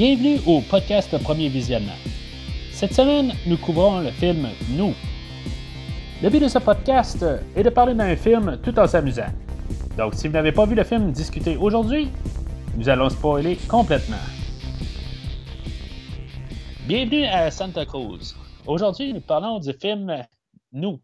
Bienvenue au podcast Premier Visionnement. Cette semaine, nous couvrons le film Nous. Le but de ce podcast est de parler d'un film tout en s'amusant. Donc, si vous n'avez pas vu le film discuté aujourd'hui, nous allons spoiler complètement. Bienvenue à Santa Cruz. Aujourd'hui, nous parlons du film Nous,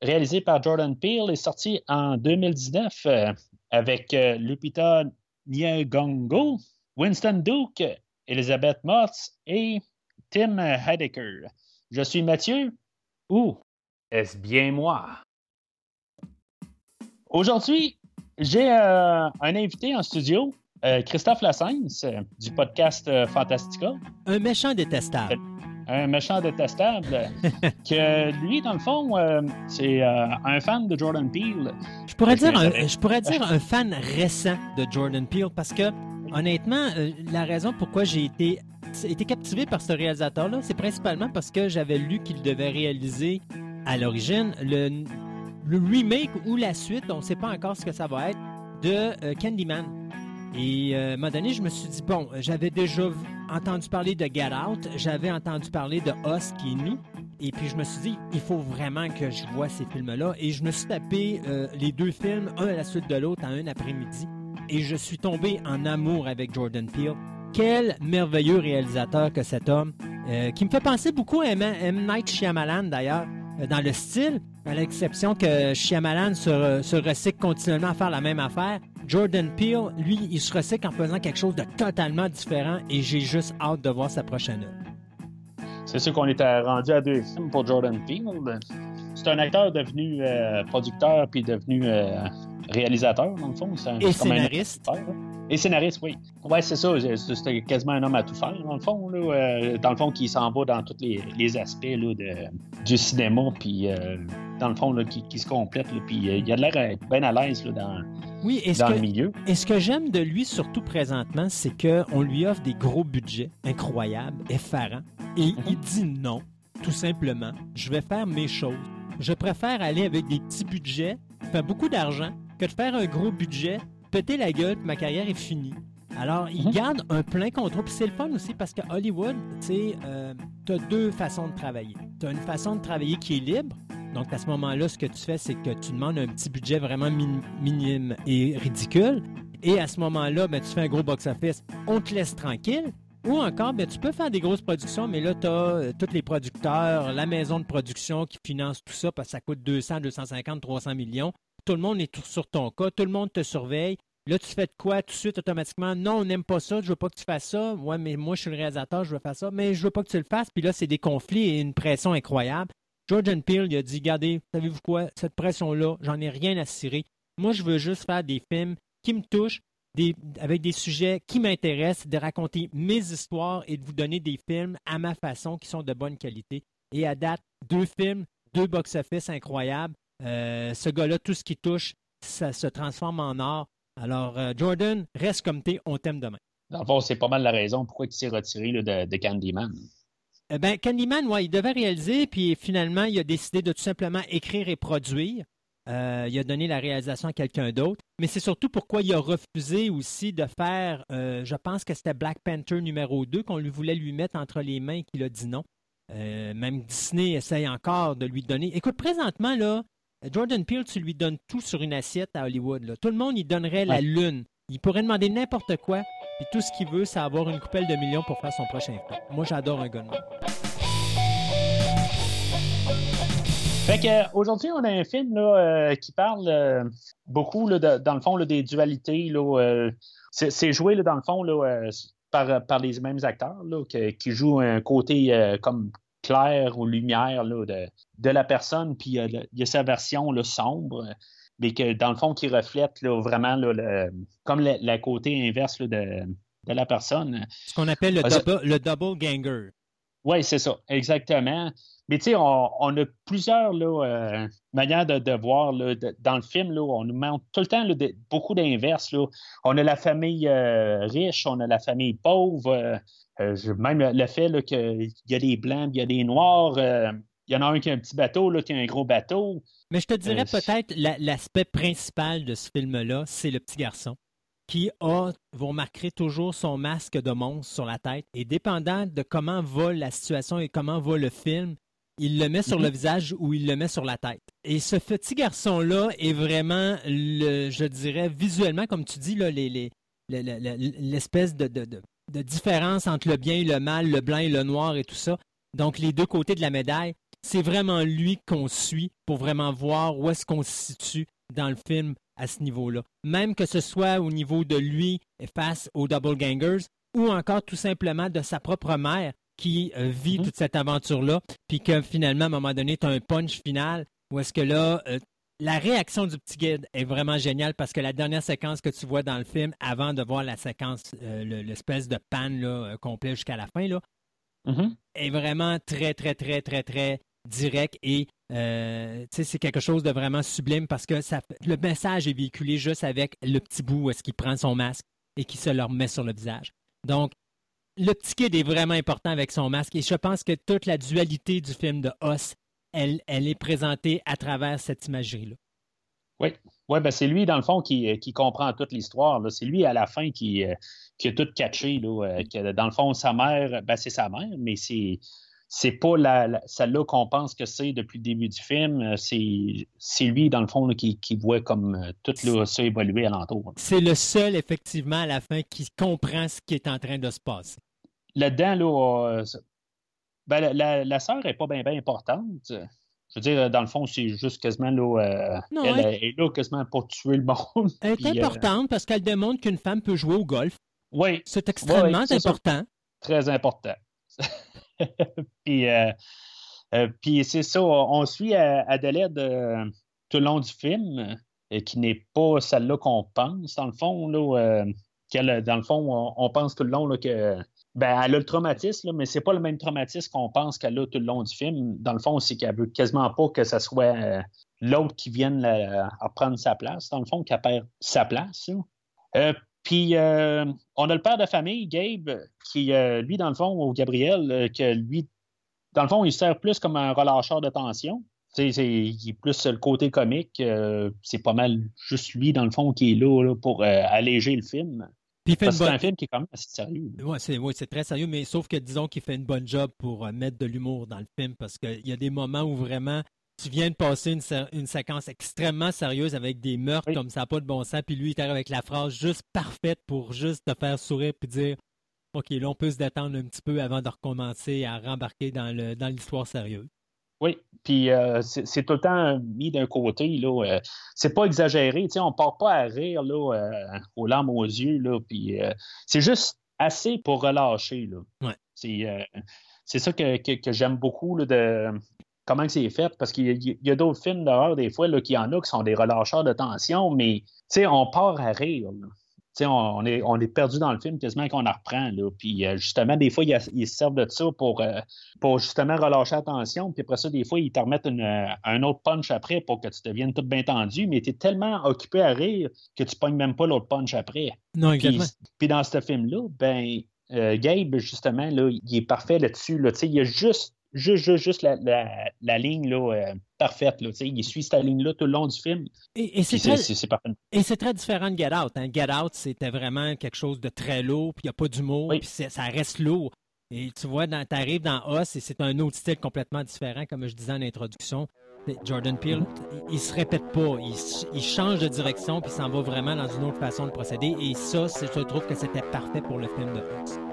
réalisé par Jordan Peele et sorti en 2019 euh, avec euh, Lupita Nyong'o, Winston Duke, Elizabeth Moss et Tim Heidecker. Je suis Mathieu, ou est-ce bien moi? Aujourd'hui, j'ai euh, un invité en studio, euh, Christophe Lassens, euh, du podcast Fantastica. Un méchant détestable. Un méchant détestable. que lui, dans le fond, c'est un fan de Jordan Peele. Je pourrais, dire un, je pourrais dire un fan récent de Jordan Peele parce que, honnêtement, la raison pourquoi j'ai été été captivé par ce réalisateur-là, c'est principalement parce que j'avais lu qu'il devait réaliser à l'origine le, remake ou la suite, on ne sait pas encore ce que ça va être, de euh, Candyman. Et euh, à un moment donné, je me suis dit, bon, j'avais déjà entendu parler de Get Out, j'avais entendu parler de Us qui est nous, et puis je me suis dit, il faut vraiment que je vois ces films-là. Et je me suis tapé euh, les deux films, un à la suite de l'autre, en un après-midi. Et je suis tombé en amour avec Jordan Peele. Quel merveilleux réalisateur que cet homme, qui me fait penser beaucoup à M. Night Shyamalan d'ailleurs. Euh, dans le style, à l'exception que Shyamalan se, se recycle continuellement à faire la même affaire. Jordan Peele, lui, il se recycle en faisant quelque chose de totalement différent et j'ai juste hâte de voir sa prochaine œuvre. C'est sûr qu'on était rendu à deux films pour Jordan Peele. C'est un acteur devenu euh, producteur puis devenu euh, réalisateur, dans le fond. et scénariste. Et scénariste, oui. Ouais, c'est ça. C'était quasiment un homme à tout faire, dans le fond. Là, euh, dans le fond, qui s'en va dans tous les, aspects là, de, du cinéma, puis dans le fond, là, qui, qui, se complète. Puis il a l'air bien à l'aise dans, oui, dans le milieu. Et ce que j'aime de lui, surtout présentement, c'est qu'on lui offre des gros budgets incroyables, effarants. Et il mhm. dit non, tout simplement. Je vais faire mes choses. Je préfère aller avec des petits budgets, faire beaucoup d'argent, que de faire un gros budget péter la gueule, puis ma carrière est finie. Alors, il mhm. garde un plein contrôle. Puis c'est le fun aussi parce que Hollywood, tu sais, euh, as deux façons de travailler. Tu as une façon de travailler qui est libre. Donc, à ce moment-là, ce que tu fais, c'est que tu demandes un petit budget vraiment minime et ridicule. Et à ce moment-là, ben, tu fais un gros box-office. On te laisse tranquille. Ou encore, ben, tu peux faire des grosses productions, mais là, tu as euh, tous les producteurs, la maison de production qui finance tout ça parce que ça coûte 200, 250, 300 millions tout le monde est sur ton cas, tout le monde te surveille. Là, tu fais de quoi tout de suite automatiquement? Non, on n'aime pas ça, je veux pas que tu fasses ça. Mais moi, je suis le réalisateur, je veux faire ça, mais je veux pas que tu le fasses. Puis là, c'est des conflits et une pression incroyable. Jordan Peele, il a dit, regardez, savez-vous quoi? Cette pression-là, j'en ai rien à cirer. Moi, je veux juste faire des films qui me touchent, avec des sujets qui m'intéressent, de raconter mes histoires et de vous donner des films à ma façon qui sont de bonne qualité. Et à date, deux films, deux box-office incroyables. Euh, ce gars-là, tout ce qui touche, ça se transforme en or. Alors, euh, Jordan, reste comme t'es, on t'aime demain. Dans le fond, c'est pas mal la raison pourquoi il s'est retiré de, Candyman. Eh ben, Candyman, ouais, il devait réaliser, puis finalement, il a décidé de tout simplement écrire et produire. Euh, il a donné la réalisation à quelqu'un d'autre. Mais c'est surtout pourquoi il a refusé aussi de faire, je pense que c'était Black Panther numéro 2 qu'on lui voulait lui mettre entre les mains et qu'il a dit non. même Disney essaye encore de lui donner. Écoute, présentement, là, Jordan Peele, tu lui donnes tout sur une assiette à Hollywood. Tout le monde, il donnerait la lune. Il pourrait demander n'importe quoi. Et tout ce qu'il veut, c'est avoir une coupelle de millions pour faire son prochain film. Moi, j'adore un gars Fait que, aujourd'hui, on a un film là, euh, qui parle euh, beaucoup, dans le fond, des dualités. Euh, c'est joué, dans le fond, par, par les mêmes acteurs qui jouent un côté comme clair ou lumière de, de, la personne, puis il y a sa version là, sombre, mais que dans le fond, qui reflète vraiment le, comme le, côté inverse de, de, la personne. Ce qu'on appelle le, double, le double ganger. Oui, c'est ça, exactement. Mais tu sais, on, a plusieurs là, euh, manières de, voir. Là, dans le film, là, on nous montre tout le temps beaucoup d'inverses. On a la famille euh, riche, on a la famille pauvre. Euh, même le fait qu'il y a des blancs, il y a des noirs. Il y en a un qui a un petit bateau, l'autre qui a un gros bateau. Mais je te dirais peut-être l'aspect principal de ce film-là, c'est le petit garçon. qui a, vous remarquerez toujours son masque de monstre sur la tête. Et dépendant de comment va la situation et comment va le film, il le met sur le mhm. visage ou il le met sur la tête. Et ce petit garçon-là est vraiment, le, je dirais, visuellement, comme tu dis, l'espèce de, de, différence entre le bien et le mal, le blanc et le noir et tout ça. Donc, les deux côtés de la médaille, c'est vraiment lui qu'on suit pour vraiment voir où est-ce qu'on se situe dans le film à ce niveau-là. Même que ce soit au niveau de lui face aux Double Gangers ou encore tout simplement de sa propre mère qui euh, vit mhm. toute cette aventure-là, puis que finalement, à un moment donné, tu as un punch final où est-ce que là, euh, la réaction du petit guide est vraiment géniale parce que la dernière séquence que tu vois dans le film, avant de voir la séquence, euh, l'espèce de panne là, complet jusqu'à la fin, là, mhm. est vraiment très, très, très, très, très direct et c'est quelque chose de vraiment sublime parce que ça, le message est véhiculé juste avec le petit bout où est-ce qu'il prend son masque et qui se le remet sur le visage. Donc, le petit kid est vraiment important avec son masque et je pense que toute la dualité du film de Os, elle, elle est présentée à travers cette imagerie-là. Oui, ouais, ben c'est lui, dans le fond, qui, qui comprend toute l'histoire. C'est lui, à la fin, qui, euh, qui a tout catché. Là, euh, que, dans le fond, sa mère, ben, c'est sa mère, mais c'est c'est pas la, celle-là qu'on pense que c'est depuis le début du film. Euh, c'est lui, dans le fond, qui, qui, voit comme euh, tout là, ça évoluer alentour. C'est le seul, effectivement, à la fin, qui comprend ce qui est en train de se passer. Là-dedans, là, euh, ben, la, la, sœur n'est pas bien importante. Je veux dire, dans le fond, c'est juste quasiment là. elle, est là quasiment pour tuer le monde. Elle est importante parce qu'elle démontre qu'une femme peut jouer au golf. Oui. C'est extrêmement important. Très important. puis, euh, euh, puis c'est ça, on suit Adelaide euh, tout le long du film, qui n'est pas celle-là qu'on pense, dans le fond. Là, dans le fond, on, pense tout le long là, que ben, elle a le traumatisme, là, mais c'est pas le même traumatisme qu'on pense qu'elle a tout le long du film. Dans le fond, c'est qu'elle veut quasiment pas que ce soit l'autre qui vienne prendre sa place. Dans le fond, qu'elle perd sa place. Puis, euh, on a le père de famille, Gabe, qui, euh, lui, dans le fond, ou Gabriel, euh, que lui, dans le fond, il sert plus comme un relâcheur de tension. Il est plus le côté comique. c'est pas mal juste lui, dans le fond, qui est là, pour alléger le film. C'est un film qui est quand même assez sérieux. Oui, c'est, c'est très sérieux, mais sauf que disons qu'il fait une bonne job pour mettre de l'humour dans le film parce qu'il y a des moments où vraiment tu viens de passer une, séquence extrêmement sérieuse avec des meurtres comme ça, pas de bon sens, puis lui, il arrive avec la phrase juste parfaite pour juste te faire sourire puis dire OK, là, on peut se détendre un petit peu avant de recommencer à rembarquer dans, le, dans l'histoire sérieuse. Oui, puis euh, c'est, tout le temps mis d'un côté, là. Euh, c'est pas exagéré, on part pas à rire, là, euh, aux larmes aux yeux, là, puis c'est juste assez pour relâcher, là. Ouais. C'est, c'est ça que, que, j'aime beaucoup, là, de comment c'est fait, parce qu'il y a, d'autres films d'horreur, des fois, qu'il y en a qui sont des relâcheurs de tension, mais on part à rire. On, est, on est perdu dans le film quasiment qu'on en reprend. Là. Puis euh, justement, des fois, ils, se servent de ça pour, euh, pour justement relâcher la tension. Puis après ça, des fois, ils te remettent un autre punch après pour que tu deviennes tout bien tendu. Mais tu es tellement occupé à rire que tu pognes même pas l'autre punch après. Non, exactement. Puis, dans ce film-là, ben, euh, Gabe, justement, là, il est parfait là-dessus. Là. Il y a juste juste, juste, la, la, ligne là, euh, parfaite. Là, il suit cette ligne-là tout le long du film. Et, c'est très, Et c'est très différent de Get Out. Hein. Get Out, c'était vraiment quelque chose de très lourd, puis il n'y a pas d'humour, puis ça reste lourd. Et tu vois, tu arrives dans Us et c'est un autre style complètement différent, comme je disais en introduction. Jordan Peele, il, ne se répète pas, il, change de direction puis s'en va vraiment dans une autre façon de procéder. Et ça, je trouve que c'était parfait pour le film de Us.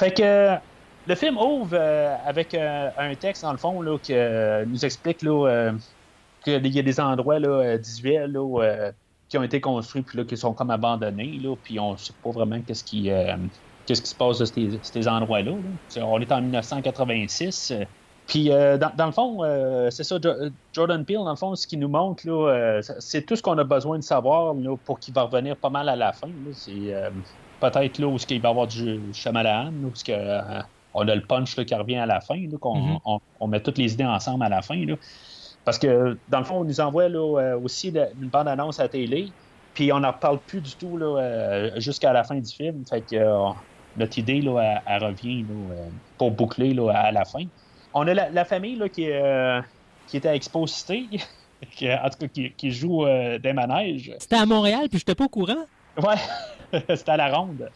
Fait que le film ouvre euh, avec euh, un texte, dans le fond, là, qui euh, nous explique qu'il y a des endroits là, 18 qui ont été construits puis qui sont comme abandonnés. Là, puis on ne sait pas vraiment qu'est-ce qui, qui se passe de ces, endroits-là. On est en 1986. Puis, dans, le fond, c'est ça, Jordan Peele, dans le fond, ce qu'il nous montre, là, c'est tout ce qu'on a besoin de savoir pour qu'il va revenir pas mal à la fin. Peut-être là où il va y avoir du Shyamalan, où que, euh, on a le punch qui revient à la fin, qu'on mm-hmm. on, met toutes les idées ensemble à la fin. Parce que, dans le fond, on nous envoie là, euh, aussi une bande-annonce à la télé, puis on n'en reparle plus du tout euh, jusqu'à la fin du film. Fait que, notre idée, là, elle, revient pour boucler là, à la fin. On a la, famille là, qui, qui était à Exposité, qui, en tout cas qui, joue des manèges. C'était à Montréal, puis je n'étais pas au courant. Ouais, c'était à la ronde.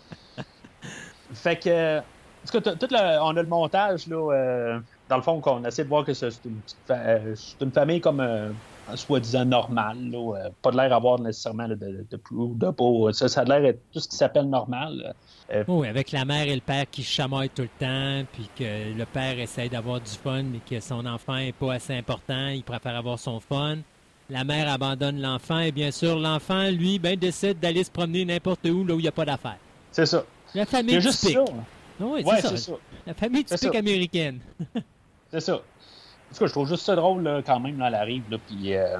fait que, en tout cas, tout on a le montage, là, dans le fond, qu'on essaie de voir que c'est une, famille comme soi-disant normal. Là, euh, pas de l'air d'avoir nécessairement de, de, de, peau. Ça, a l'air d'être tout ce qui s'appelle normal. Euh, oui, avec la mère et le père qui chamaillent tout le temps, puis que le père essaye d'avoir du fun, mais que son enfant n'est pas assez important, il préfère avoir son fun. La mère abandonne l'enfant, et bien sûr, l'enfant, lui, ben, décide d'aller se promener n'importe où, là où il n'y a pas d'affaires. C'est ça. La famille juste typique. Ça. Oui, ouais, c'est ça. La famille typique américaine. c'est ça. En tout cas, je trouve juste ça drôle là, quand même, là, elle arrive, là, puis euh,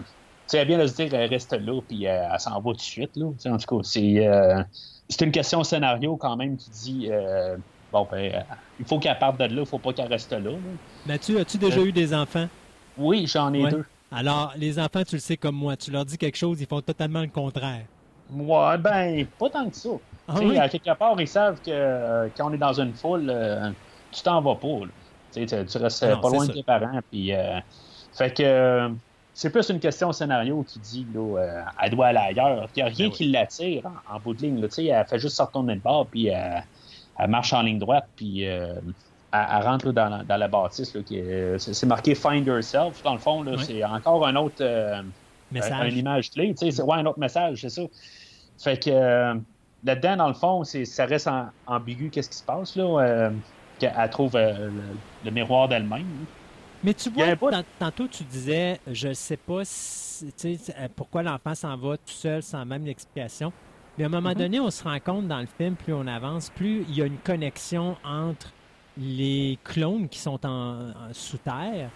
elle vient de se dire, elle reste là, puis euh, elle s'en va tout de suite, là. en tout cas, c'est, euh, c'est une question scénario quand même qui dit, euh, bon, ben, il faut qu'elle parte de là, il faut pas qu'elle reste là. Mathieu, as-tu déjà eu des enfants? Oui, j'en ai deux. Alors, les enfants, tu le sais comme moi, tu leur dis quelque chose, ils font totalement le contraire. Ouais, ben, pas tant que ça. Ah, oui? À quelque part, ils savent que quand on est dans une foule, tu t'en vas pas. Tu, tu restes ah pas loin de tes parents. Puis, euh, fait que c'est plus une question scénario qui dit là, euh, elle doit aller ailleurs. Il n'y a rien ben qui l'attire en, bout de ligne. Là, elle fait juste sortir de bord, puis euh, elle, marche en ligne droite, puis elle, rentre dans, dans, la bâtisse. c'est, marqué Find Yourself. Dans le fond, c'est encore un autre. message. une image clé. C'est ouais, un autre message, c'est ça. Fait que là-dedans, dans le fond, ça reste ambigu qu'est-ce qui se passe. là qu'elle trouve euh, le, miroir d'elle-même. Mais tu vois, tantôt tu disais, je ne sais pas euh, pourquoi l'enfant s'en va tout seul sans même l'explication. Mais à un moment mm-hmm. donné, on se rend compte dans le film, plus on avance, plus il y a une connexion entre les clones qui sont en, sous terre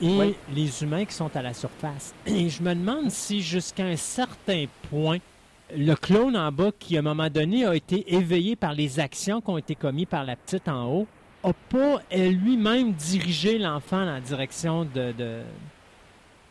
et les humains qui sont à la surface. Et je me demande si jusqu'à un certain point, le clone en bas, qui à un moment donné a été éveillé par les actions qui ont été commises par la petite en haut, n'a pas lui-même dirigé l'enfant dans la direction de, de,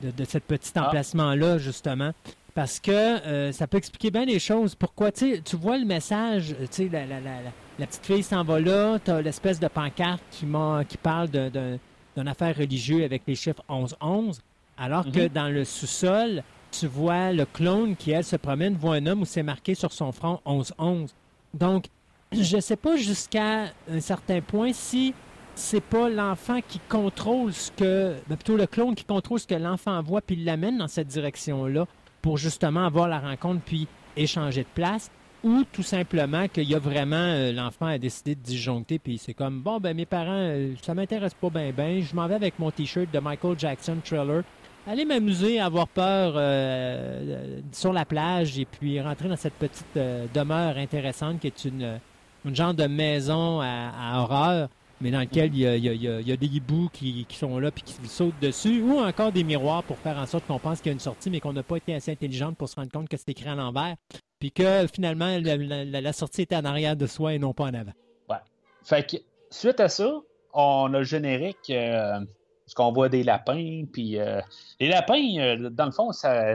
de, ce petit ah. emplacement-là, justement. Parce que euh, ça peut expliquer bien les choses. Pourquoi, tu vois le message, tu sais, la, la, la, la, petite fille s'en va là, tu as l'espèce de pancarte qui, qui parle d'une affaire religieuse avec les chiffres 11-11, alors que mhm. dans le sous-sol, tu vois le clone qui, elle, se promène, voit un homme où c'est marqué sur son front 11-11. Donc, je ne sais pas jusqu'à un certain point si c'est pas l'enfant qui contrôle ce que, ben, plutôt le clone qui contrôle ce que l'enfant voit puis l'amène dans cette direction-là pour justement avoir la rencontre puis échanger de place ou tout simplement qu'il y a vraiment euh, l'enfant a décidé de disjoncter puis c'est comme bon ben mes parents euh, ça m'intéresse pas bien ben je m'en vais avec mon t-shirt de Michael Jackson Thriller. Aller m'amuser avoir peur euh, sur la plage et puis rentrer dans cette petite demeure intéressante qui est une une genre de maison à, horreur, mais dans lequel il y a, des hiboux qui, sont là puis qui sautent dessus, ou encore des miroirs pour faire en sorte qu'on pense qu'il y a une sortie, mais qu'on n'a pas été assez intelligente pour se rendre compte que c'est écrit à l'envers, puis que finalement la, sortie était en arrière de soi et non pas en avant. Ouais. Fait que suite à ça, on a le générique. Euh, parce qu'on voit des lapins, puis euh, les lapins, euh, dans le fond, ça,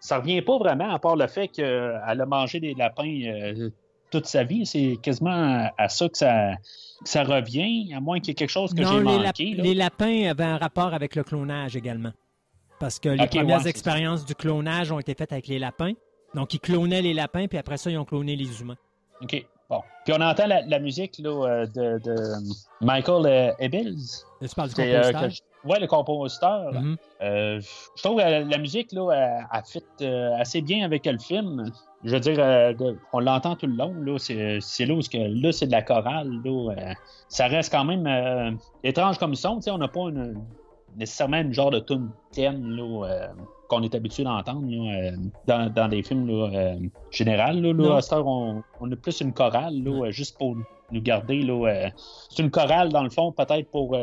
ça revient pas vraiment, à part le fait qu'elle a mangé des lapins toute sa vie. C'est quasiment à ça que ça, ça revient, à moins qu'il y ait quelque chose que j'ai manqué. Les lapins avaient un rapport avec le clonage également. Parce que les premières expériences du clonage ont été faites avec les lapins. Donc, ils clonaient les lapins, puis après ça, ils ont cloné les humains. OK. Bon. Puis on entend la, musique là, euh, de, Michael Ebels. Euh, tu parles du euh, compositeur? Oui, le compositeur. Mm-hmm. je trouve que la, musique là, a, fit assez bien avec le film je veux dire, euh, on l'entend tout le long. Là, c'est, là où que, là, c'est de la chorale. Là, euh, ça reste quand même euh, étrange comme son. On n'a pas nécessairement une genre de tune thème là, qu'on est habitué d'entendre dans, dans, des films là, général. Là, à cette heure, on, on, a plus une chorale là, juste pour nous garder. Là, c'est une chorale, dans le fond, peut-être pour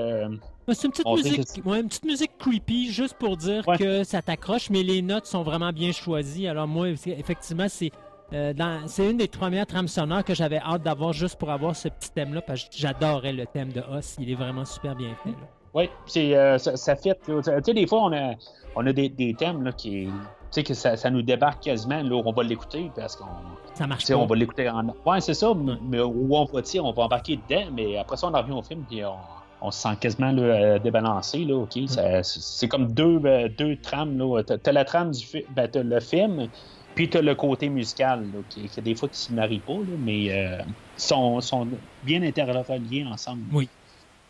c'est une petite, musique, une petite musique creepy, juste pour dire que ça t'accroche, mais les notes sont vraiment bien choisies. Alors moi, effectivement, c'est euh, c'est une des premières trames sonores que j'avais hâte d'avoir juste pour avoir ce petit thème-là, parce que j'adorais le thème de Os. Il est vraiment super bien fait. Oui, c'est ça, ça fait. Tu sais, des fois, on a, on a des, des thèmes là, qui, tu sais, que ça, ça, nous débarque quasiment. Là, on va l'écouter parce qu'on. Ça marche pas. On va l'écouter en. Ouais, c'est ça. Mais où on va, on va embarquer dedans, mais après ça, on revient au film, puis on, on se sent quasiment là, euh, débalancé. Là, OK? Mm. C'est comme deux, euh, deux trames. T'as as la trame du film, ben, as le film, puis t'as le côté musical, là, qui, qui, des fois qui se marient pas, là, mais euh, sont, sont bien interreliés ensemble. Oui.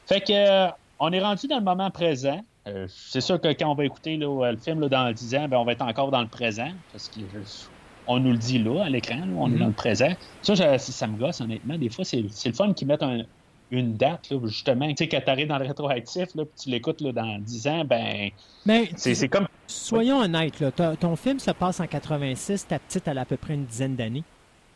Fait que euh, on est rendu dans le moment présent. Euh, c'est sûr que quand on va écouter là, le film dans 10 ans, ben, on va être encore dans le présent. Parce qu'on nous le dit là, à l'écran, on mm -hmm. est dans le présent. Ça, ça, ça me gosse, honnêtement. Des fois, c'est le fun qu'ils mettent un, une date, là, justement. Tu sais, quand tu arrives dans le rétroactif, là, puis tu l'écoutes dans 10 ans, ben. c'est comme. Soyons honnêtes, là, ton film se passe en 86, ta petite, elle a à peu près une dizaine d'années.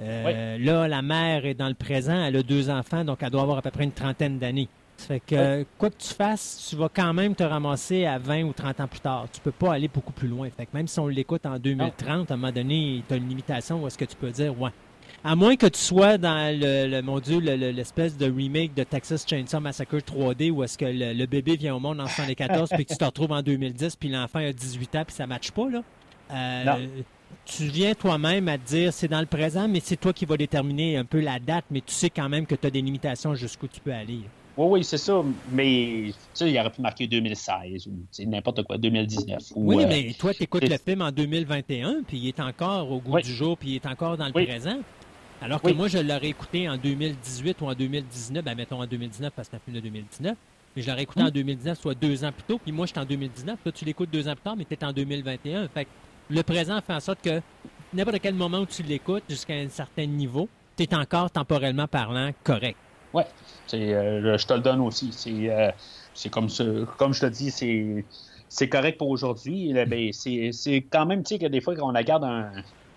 Euh, oui. Là, la mère est dans le présent, elle a deux enfants, donc elle doit avoir à peu près une trentaine d'années. Ça fait que, oui. quoi que tu fasses, tu vas quand même te ramasser à 20 ou 30 ans plus tard. Tu peux pas aller beaucoup plus loin. Fait que même si on l'écoute en 2030, non. à un moment donné, tu as une limitation où est-ce que tu peux dire, ouais, à moins que tu sois dans le, le mon Dieu, l'espèce de remake de Texas Chainsaw Massacre 3D où est-ce que le, bébé vient au monde en 74 puis que tu te retrouves en 2010 puis l'enfant a 18 ans puis ça ne matche pas, là. Euh, tu viens toi-même à te dire c'est dans le présent, mais c'est toi qui vas déterminer un peu la date, mais tu sais quand même que tu as des limitations jusqu'où tu peux aller. Oui, oui, c'est ça. Mais tu sais, il aurait pu marquer 2016 ou n'importe quoi, 2019. Ou, oui, euh, mais toi, tu écoutes le film en 2021, puis il est encore au goût oui. du jour, puis il est encore dans le oui. présent. Alors que oui. moi, je l'aurais écouté en 2018 ou en 2019, ben mettons en 2019 parce que c'est un film de 2019, mais je l'aurais écouté mmh. en 2019, soit deux ans plus tôt, puis moi, j'étais en 2019. Là, tu l'écoutes deux ans plus tard, mais tu es en 2021. Fait que le présent fait en sorte que n'importe quel moment où tu l'écoutes, jusqu'à un certain niveau, tu es encore temporellement parlant correct. Oui, euh, je te le donne aussi. C'est euh, comme comme je te dis, c'est c'est correct pour aujourd'hui. Ben, c'est quand même, tu sais, que des fois, quand on regarde un,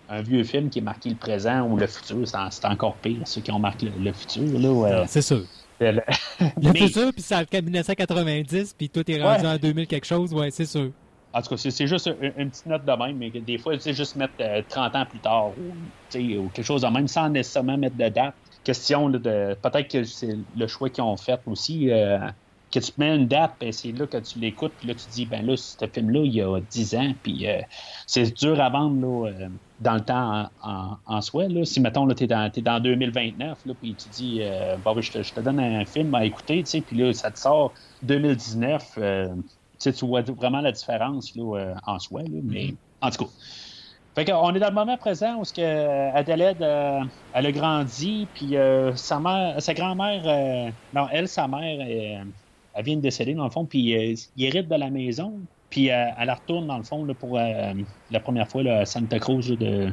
un vieux film qui est marqué le présent ou le futur, c'est encore pire, ceux qui ont marqué le, le futur. Ouais. C'est sûr. Le, le mais... futur, puis c'est en 1990, puis tout est rendu ouais. en 2000 quelque chose, ouais, c'est sûr. En tout cas, c'est juste une, une, petite note de même, mais des fois, tu sais, juste mettre euh, 30 ans plus tard ou, ou quelque chose de même sans nécessairement mettre de date. Question là, de. Peut-être que c'est le choix qu'ils ont fait aussi. Euh, que tu mets une date, ben c'est là que tu l'écoutes, puis là tu dis, ben là, ce film-là, il y a 10 ans, puis euh, c'est dur à vendre là, euh, dans le temps en, en, en soi. Là. Si, mettons, tu es dans, es dans 2029, là, puis tu dis, euh, bon, je te, je te donne un film à écouter, tu sais, puis là, ça te sort 2019, tu vois vraiment la différence là, en soi, là, mais en tout cas. Fait qu'on est dans le moment présent où ce que Adelaide, euh, elle a grandi, puis euh, sa mère, sa grand-mère, euh, non, elle, sa mère, elle vient de décéder, dans le fond, puis il hérite de la maison, puis elle retourne, dans le fond, là, pour la première fois là, à Santa Cruz. Là, de...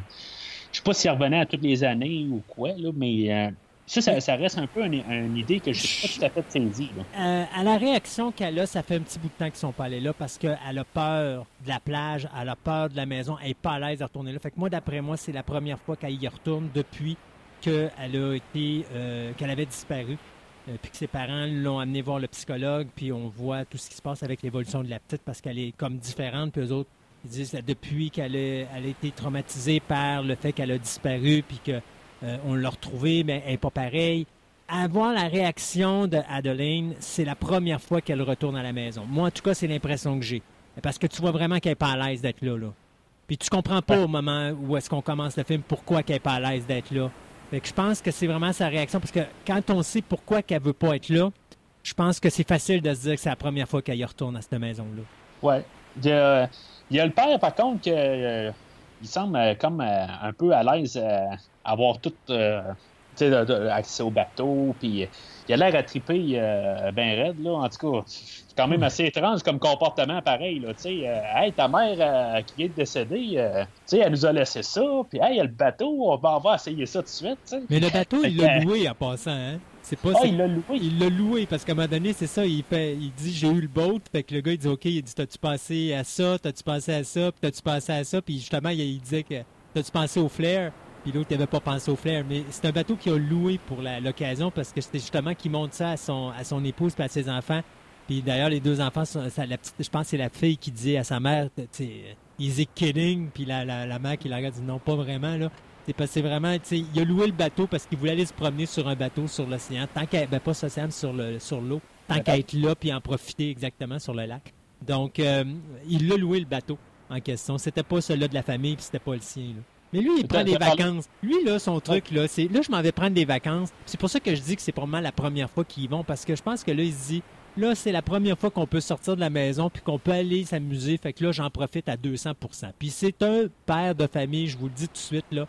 Je sais pas si elle revenait à toutes les années ou quoi, mais ça, ça, ça, reste un peu une, une idée que je ne suis pas tout à fait saisie. Euh, à la réaction qu'elle a, ça fait un petit bout de temps qu'ils sont pas allés là parce qu'elle a peur de la plage, elle a peur de la maison, elle n'est pas à l'aise de retourner là. Fait que moi, d'après moi, c'est la première fois qu'elle y retourne depuis qu'elle a été, euh, qu'elle avait disparu. Euh, puis que ses parents l'ont amené voir le psychologue, puis on voit tout ce qui se passe avec l'évolution de la petite parce qu'elle est comme différente, puis eux autres, ils disent depuis qu'elle a, elle a été traumatisée par le fait qu'elle a disparu, puis que euh, l'a retrouvée, mais elle n'est pas pareille. Avoir la réaction de Adeline, c'est la première fois qu'elle retourne à la maison. Moi, en tout cas, c'est l'impression que j'ai. Parce que tu vois vraiment qu'elle n'est pas à l'aise d'être là, là. Puis tu comprends pas au moment où est-ce qu'on commence le film pourquoi qu'elle n'est pas à l'aise d'être là. Fait que je pense que c'est vraiment sa réaction. Parce que quand on sait pourquoi qu'elle veut pas être là, je pense que c'est facile de se dire que c'est la première fois qu'elle y retourne à cette maison-là. Ouais. Il y, a, le père, par contre, que, euh, il semble euh, comme euh, un peu à l'aise euh, avoir tout accès au bateau, puis il a l'air à triper ben raide, là. En tout cas, c'est quand même assez étrange comme comportement pareil, là. Tu sais, euh, hey, ta mère euh, qui est décédée, sais, elle nous a laissé ça, puis hey, il y a le bateau, on va, on va essayer ça tout de suite, t'sais. Mais le bateau, il l'a loué en passant, hein. C'est pas ah, il l'a loué. Il l'a loué parce qu'à un moment donné, c'est ça, il fait il dit j'ai eu le boat, fait que le gars il dit OK, il dit t'as-tu pensé à ça, t'as-tu pensé à ça, puis t'as-tu pensé à ça, puis justement il, il disait que t'as-tu pensé au flair puis l'autre n'avait pas pensé au flair. Mais c'est un bateau qu'il a loué pour l'occasion parce que c'était justement qu'il montre ça à son, à son épouse et à ses enfants. Puis d'ailleurs, les deux enfants, ça, la petite, je pense que c'est la fille qui dit à sa mère, tu sais, is it kidding? Puis la, la, la, mère qui la regarde dit non, pas vraiment, là. C'est parce que vraiment, tu sais, il a loué le bateau parce qu'il voulait aller se promener sur un bateau sur l'océan. Tant qu'il ben pas sur l'océan, sur le sur l'eau. tant qu'à être là puis en profiter exactement sur le lac. Donc, euh, il a loué le bateau en question. C'était pas celui de la famille puis c'était pas le sien. Mais lui, il prend des vacances. Lui, là, son truc, là, c'est là, je m'en vais prendre des vacances. C'est pour ça que je dis que c'est pour moi la première fois qu'ils y vont parce que je pense que là, il se dit Là, c'est la première fois qu'on peut sortir de la maison puis qu'on peut aller s'amuser. Fait que là, j'en profite à 200% Puis c'est un père de famille, je vous le dis tout de suite, là.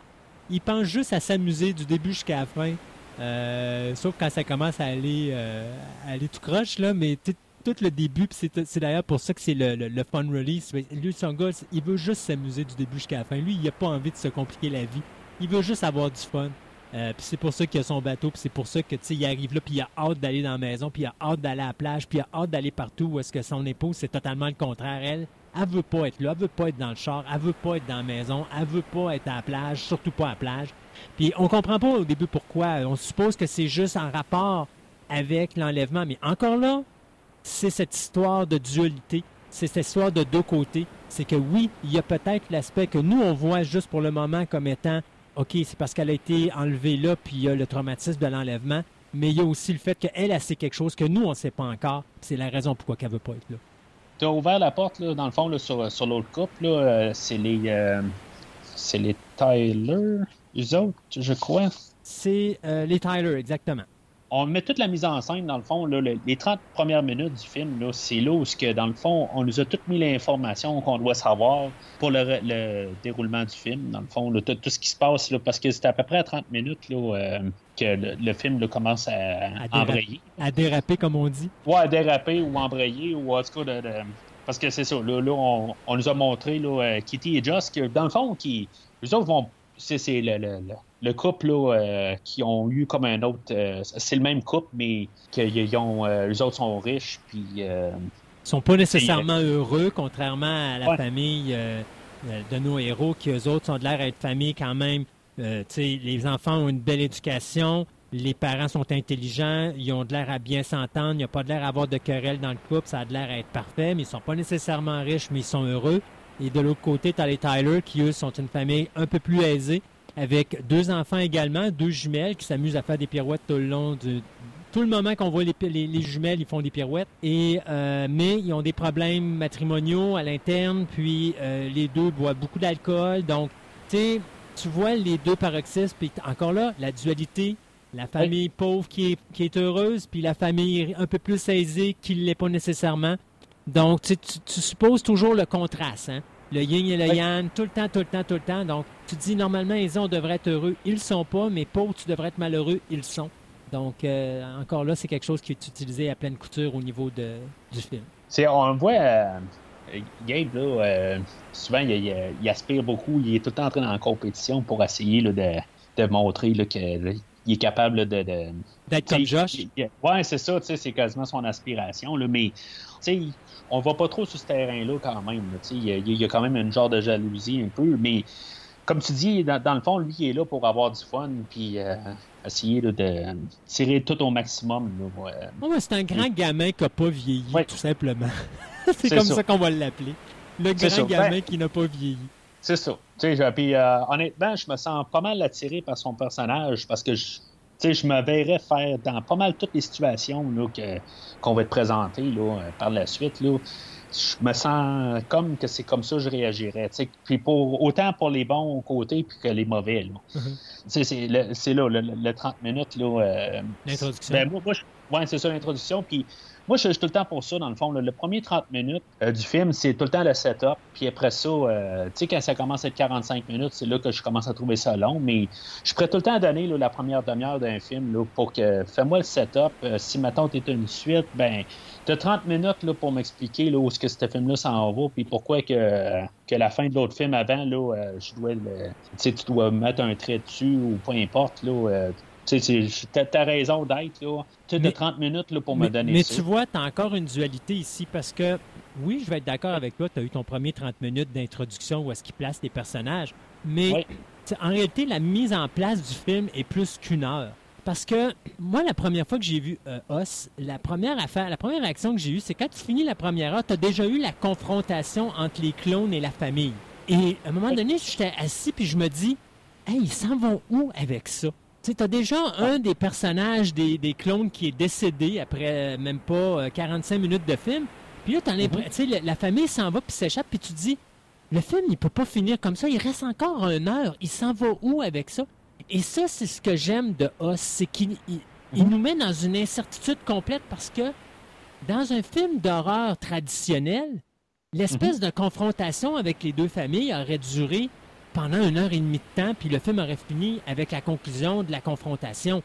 Il pense juste à s'amuser du début jusqu'à la fin. Euh, sauf quand ça commence à aller, euh, aller tout croche, là. Mais tout le début, c'est d'ailleurs pour ça que c'est le, le, fun release. Lui, son gars, il veut juste s'amuser du début jusqu'à la fin. Lui, il n'a pas envie de se compliquer la vie. Il veut juste avoir du fun. Euh, puis c'est pour ça qu'il a son bateau, puis c'est pour ça que il arrive là, puis il a hâte d'aller dans la maison, puis il a hâte d'aller à la plage, puis il a hâte d'aller partout où est-ce que son épouse, c'est totalement le contraire. Elle, elle veut pas être là, elle veut pas être dans le char, elle veut pas être dans la maison, elle veut pas être à la plage, surtout pas à la plage. Puis on comprend pas au début pourquoi. On suppose que c'est juste en rapport avec l'enlèvement, mais encore là, c'est cette histoire de dualité, c'est cette histoire de deux côtés. C'est que oui, il y a peut-être l'aspect que nous on voit juste pour le moment comme étant OK, c'est parce qu'elle a été enlevée là, puis il y a le traumatisme de l'enlèvement, mais il y a aussi le fait qu'elle a sait quelque chose que nous, on ne sait pas encore. C'est la raison pourquoi elle ne veut pas être là. Tu as ouvert la porte, là, dans le fond, là, sur, sur l'autre couple. Euh, c'est les, euh, c'est les Tyler, les autres, je crois. C'est euh, les Tyler, exactement on met toute la mise en scène, dans le fond, les 30 premières minutes du film, c'est là où, que, dans le fond, on nous a toutes mis l'information qu'on doit savoir pour le, déroulement du film, dans le fond, tout, ce qui se passe, parce que c'est à peu près à 30 minutes euh, que le, film commence à, embrayer. À déraper, comme on dit. Ouais, à déraper ou embrayer, ou en tout cas, parce que c'est ça, là, on, nous a montré euh, Kitty et Joss, que dans le fond, qui, eux autres vont c'est le, le, couple euh, qui ont eu comme un autre. Euh, c'est le même couple, mais qu'ils ont, euh, les autres sont riches. Puis, ils sont pas nécessairement heureux, contrairement à la famille de nos héros, qui eux autres sont de l'air à être famille quand même. les enfants ont une belle éducation. Les parents sont intelligents, ils ont de l'air à bien s'entendre, il n'y a pas de l'air à avoir de querelle dans le couple, ça a de l'air à être parfait, mais ils ne sont pas nécessairement riches, mais ils sont heureux. Et de l'autre côté, tu as les Tyler qui, eux, sont une famille un peu plus aisée, avec deux enfants également, deux jumelles qui s'amusent à faire des pirouettes tout le long du... Tout le moment qu'on voit les, les, jumelles, ils font des pirouettes. Et, euh, mais ils ont des problèmes matrimoniaux à l'interne, puis euh, les deux boivent beaucoup d'alcool. Donc, tu sais, tu vois les deux paroxysmes, puis encore là, la dualité, la famille pauvre qui est, qui est heureuse, puis la famille un peu plus aisée qui ne l'est pas nécessairement. Donc, tu, tu, supposes toujours le contraste, hein? Le yin et le yang, tout le temps, tout le temps, tout le temps. Donc, tu dis, normalement, les on devrait être heureux. Ils sont pas, mais pauvres, tu devrais être malheureux. Ils sont. Donc, euh, encore là, c'est quelque chose qui est utilisé à pleine couture au niveau de, du film. C'est, on voit, euh, Gabe, là, euh, souvent, il, aspire beaucoup. Il est tout le temps en train en compétition pour essayer de, de, montrer qu'il est capable de. D'être comme Josh? Oui, c'est ça, c'est quasiment son aspiration. Là, mais, tu sais, on va pas trop sur ce terrain-là quand même. Il y, a quand même une genre de jalousie un peu, mais comme tu dis, dans, le fond, lui, il est là pour avoir du fun, puis euh, essayer de tirer tout au maximum. c'est un grand gamin qui n'a pas vieilli, tout simplement. c'est comme ça, qu'on va l'appeler. Le grand gamin ben qui n'a pas vieilli. C'est ça. Puis, euh, honnêtement, je me sens pas mal attiré par son personnage parce que je, je me verrais faire dans pas mal toutes les situations là, que, qu'on va te présenter là, euh, par la suite. Là, je me sens comme que c'est comme ça que je réagirais. Puis pour, autant pour les bons côtés puis que les mauvais. Là. Mm-hmm. c'est, là, le, 30 minutes. Là, euh, L'introduction. Ben, moi, ouais, c'est ça l'introduction. Puis moi, je suis tout le temps pour ça, dans le fond. le premier 30 minutes euh, du film, c'est tout le temps le setup. Puis après ça, euh, tu sais, quand ça commence à être 45 minutes, c'est là que je commence à trouver ça long. Mais je prêt tout le temps à donner la première demi-heure d'un film là, pour que fais-moi le setup. Euh, si tante est une suite, ben tu 30 minutes là, pour m'expliquer là, où est-ce que ce film-là s'en va, puis pourquoi que, que la fin de l'autre film avant, là, je dois tu dois mettre un trait dessus ou peu importe. Là, tu as raison d'être, là. Tu as 30 minutes là, pour me donner mais ça. Mais tu vois, tu as encore une dualité ici parce que, oui, je vais être d'accord avec toi, tu as eu ton premier 30 minutes d'introduction où est-ce qu'il place les personnages, mais en réalité, la mise en place du film est plus qu'une heure. Parce que moi, la première fois que j'ai vu euh, Os, la première affaire, la première réaction que j'ai eue, c'est quand tu finis la première heure, tu as déjà eu la confrontation entre les clones et la famille. Et à un moment donné, j'étais assis puis je me dis, hey, ils s'en vont où avec ça? Tu as déjà un des personnages des, clones qui est décédé après même pas 45 minutes de film. Puis là, t'as l'impression, la, la famille s'en va puis s'échappe, puis tu dis, le film, il peut pas finir comme ça. Il reste encore une heure. Il s'en va où avec ça? Et ça, c'est ce que j'aime de Us, c'est qu'il nous met dans une incertitude complète parce que dans un film d'horreur traditionnel, l'espèce mhm. de confrontation avec les deux familles aurait duré pendant une heure et demie de temps, puis le film aurait fini avec la conclusion de la confrontation.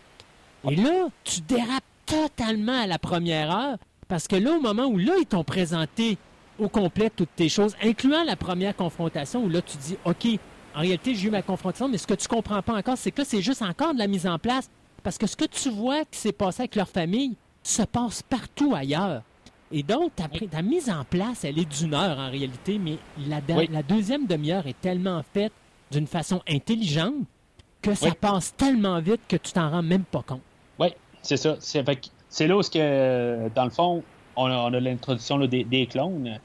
Et là, tu dérapes totalement à la première heure, parce que là, au moment où là, ils t'ont présenté au complet toutes tes choses, incluant la première confrontation où là, tu dis, OK, en réalité, j'ai eu ma confrontation, mais ce que tu comprends pas encore, c'est que c'est juste encore de la mise en place. Parce que ce que tu vois qui s'est passé avec leur famille se passe partout ailleurs. Et donc, ta, mise en place, elle est d'une heure en réalité, mais la, la deuxième demi-heure est tellement faite d'une façon intelligente que ça passe tellement vite que tu t'en rends même pas compte. Oui, c'est ça. C'est là où, que, dans le fond, on a, l'introduction des, clones.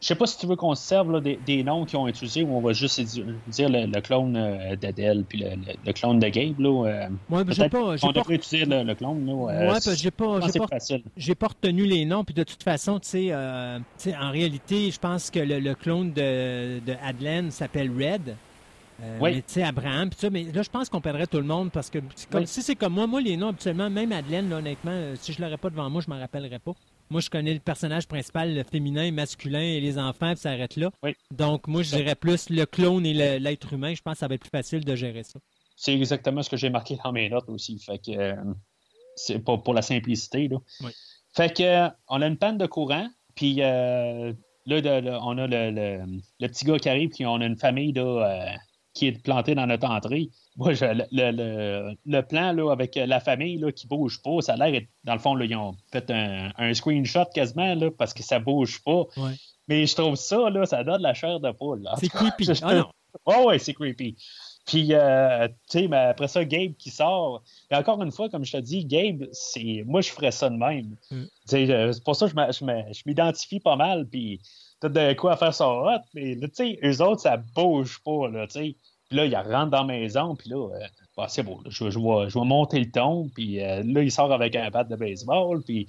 Je sais pas si tu veux qu'on se serve des, noms qu'ils ont utilisés ou on va juste dire le, clone euh, d'Adèle puis le, clone de Gabe. Là, euh, ouais, ben, pas, on devrait utiliser le, clone. Là, euh, j'ai pas, j'ai pas, retenu les noms. Puis de toute façon, tu sais, en réalité, je pense que le, clone de, de s'appelle Red. Oui. tu sais, Abraham, ça, mais là, je pense qu'on perdrait tout le monde parce que si c'est comme moi, moi, les noms, habituellement, même Adelaine, honnêtement, si je l'aurais pas devant moi, je m'en rappellerais pas. Moi, je connais le personnage principal, le féminin, masculin et les enfants, puis ça arrête là. Donc, moi, je dirais plus le clone et l'être humain. Je pense que ça va être plus facile de gérer ça. C'est exactement ce que j'ai marqué dans mes notes aussi. Fait que euh, c'est pour, pour la simplicité. Là. Fait que on a une panne de courant, puis euh, là, on a le, petit gars qui arrive, puis on a une famille là, euh, qui est plantée dans notre entrée. Moi, le, plan là, avec la famille là, qui bouge pas, ça a l'air, dans le fond, là, ils ont fait un, screenshot quasiment là, parce que ça bouge pas. Mais je trouve ça, là, ça donne la chair de poule. C'est creepy. Ah non. Oh, ouais, c'est creepy. Puis, euh, tu sais, mais après ça, Gabe qui sort. Et encore une fois, comme je te dis, Gabe, c'est moi, je ferais ça de même. Mm. Euh, c'est pour ça que je m'identifie pas mal. Puis, as de quoi faire ça hot. Mais, tu sais, eux autres, ça bouge pas, là, tu sais. Puis là, il rentre dans la maison, puis là, euh, bah, c'est beau. je, je, vais, je, monter le ton, puis euh, là, il sort avec un bat de baseball, puis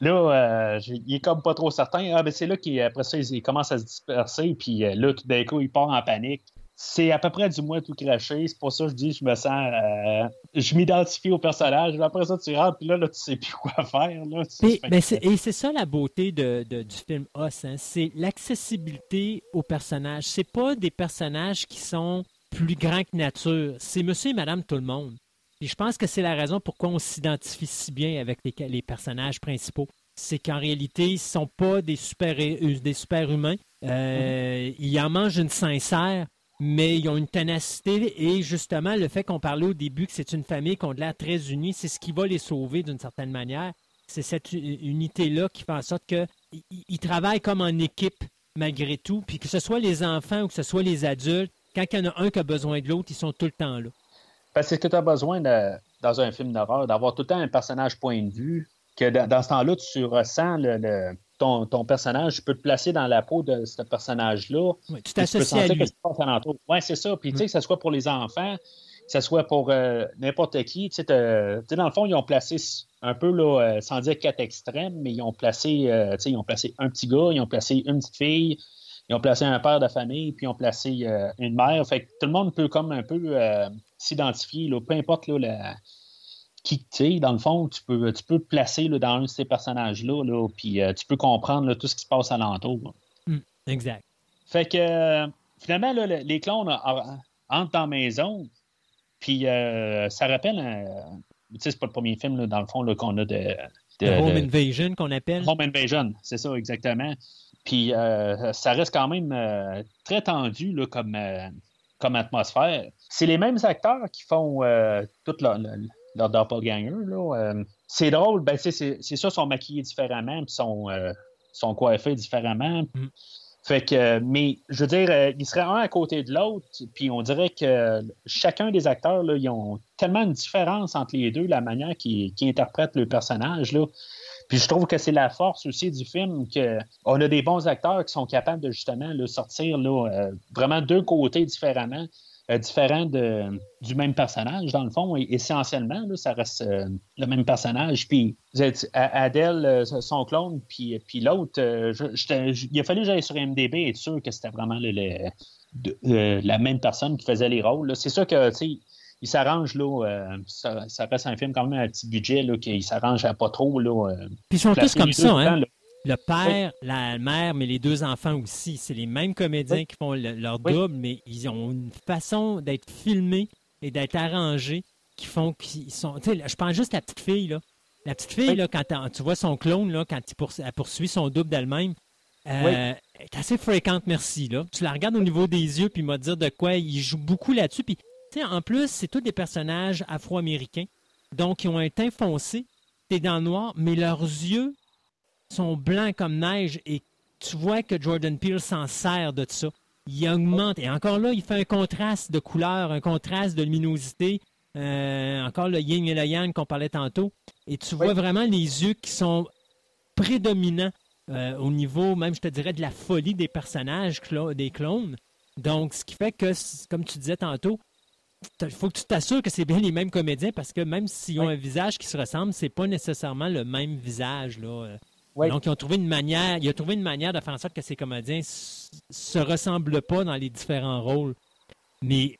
là, euh, il est comme pas trop certain. Ah, ben c'est là qu'après ça, il, commence à se disperser, puis là, tout d'un coup, il part en panique c'est à peu près du moins tout craché. C'est pour ça que je dis, je me sens. Euh, je m'identifie au personnage. Après ça, tu rentres, puis là, là, tu sais plus quoi faire. Là, et c'est ça la beauté de, du film Os. Hein. C'est l'accessibilité aux personnages. C'est pas des personnages qui sont plus grands que nature. C'est monsieur et madame tout le monde. Et je pense que c'est la raison pourquoi on s'identifie si bien avec les, les personnages principaux. C'est qu'en réalité, ils ne sont pas des super, des super humains. Euh, mm-hmm. Ils en mangent une sincère mais ils ont une ténacité et justement le fait qu'on parlait au début que c'est une famille qui ont l'air très unie, c'est ce qui va les sauver d'une certaine manière. C'est cette unité-là qui fait en sorte qu'ils travaillent comme en équipe malgré tout, puis que ce soit les enfants ou que ce soit les adultes, quand il y en a un qui a besoin de l'autre, ils sont tout le temps là. Parce que tu as besoin, dans un film d'horreur, d'avoir tout le temps un personnage point de vue, que dans, ce temps-là, tu ressens le ton, ton, personnage, peux te placer dans la peau de ce personnage-là. Oui, tu t'associes à lui. Oui, c'est ça. Puis, tu sais, que ce soit pour les enfants, que ce soit pour euh, n'importe qui, tu sais, dans le fond, ils ont placé un peu, là, euh, sans dire quatre extrêmes, mais ils ont placé, euh, tu sais, ils ont placé un petit gars, ils ont placé une petite fille, ils ont placé un père de famille, puis ils ont placé une mère. Fait que tout le monde peut comme un peu s'identifier, peu importe là, la qui, tu dans le fond, tu peux, tu peux te placer là, dans un de ces personnages-là, là, puis euh, tu peux comprendre tout ce qui se passe alentour. Hum, exact. Fait que, euh, finalement, les clones entrent dans la maison, puis euh, ça rappelle, tu sais, c'est pas le premier film, dans le fond, qu'on a de, Home Invasion, qu'on appelle. Home Invasion, c'est ça, exactement. Puis ça reste quand même très tendu là, comme, comme atmosphère. C'est les mêmes acteurs qui font toute la, leur doppelganger. Là. Euh, c'est drôle, ben, c'est, ça, sont maquillés différemment, puis sont, euh, sont coiffés différemment. Mm. Fait que, mais je veux dire, euh, ils seraient un à côté de l'autre, puis on dirait que chacun des acteurs, là, ils ont tellement une différence entre les deux, la manière qu'ils, interprètent le personnage. Là. Puis je trouve que c'est la force aussi du film qu'on a des bons acteurs qui sont capables de justement sortir là, vraiment deux côtés différemment différent de, du même personnage, dans le fond. essentiellement, ça reste le même personnage. Puis Adèle, son clone, puis, puis l'autre, il a fallu que j'aille sur MDB et être sûr que c'était vraiment la même personne qui faisait les rôles. C'est sûr que, tu sais, il s'arrange, là, ça, reste un film quand même à un petit budget, là, qu'il s'arrange pas trop. Là, Puis ils sont tous comme ça, hein? Le père, la mère, mais les deux enfants aussi. C'est les mêmes comédiens qui font leur double, mais ils ont une façon d'être filmés et d'être arrangés qui font qu'ils sont. je pense juste à la petite fille, là. La petite fille, là, quand tu vois son clone, là, quand elle poursuit son double d'elle-même, euh, est assez fréquente, merci. Là. Tu la regardes au niveau des yeux, puis il m'a dire de quoi il joue beaucoup là-dessus. Puis, en plus, c'est tous des personnages afro-américains. Donc, ils ont un teint foncé, t'es dans le noir, mais leurs yeux sont blancs comme neige et tu vois que Jordan Peele s'en sert de ça. Il augmente. Et encore là, il fait un contraste de couleur, un contraste de luminosité. Euh, encore le yin et le yang qu'on parlait tantôt. Et tu vois vraiment les yeux qui sont prédominants euh, au niveau, même je te dirais, de la folie des personnages, des clones. Donc, ce qui fait que, comme tu disais tantôt, il faut que tu t'assures que c'est bien les mêmes comédiens parce que même s'ils ont un visage qui se ressemble, c'est pas nécessairement le même visage. Là. Donc, ils ont trouvé une manière, il a trouvé une manière de faire en sorte que ces comédiens se ressemblent pas dans les différents rôles. Mais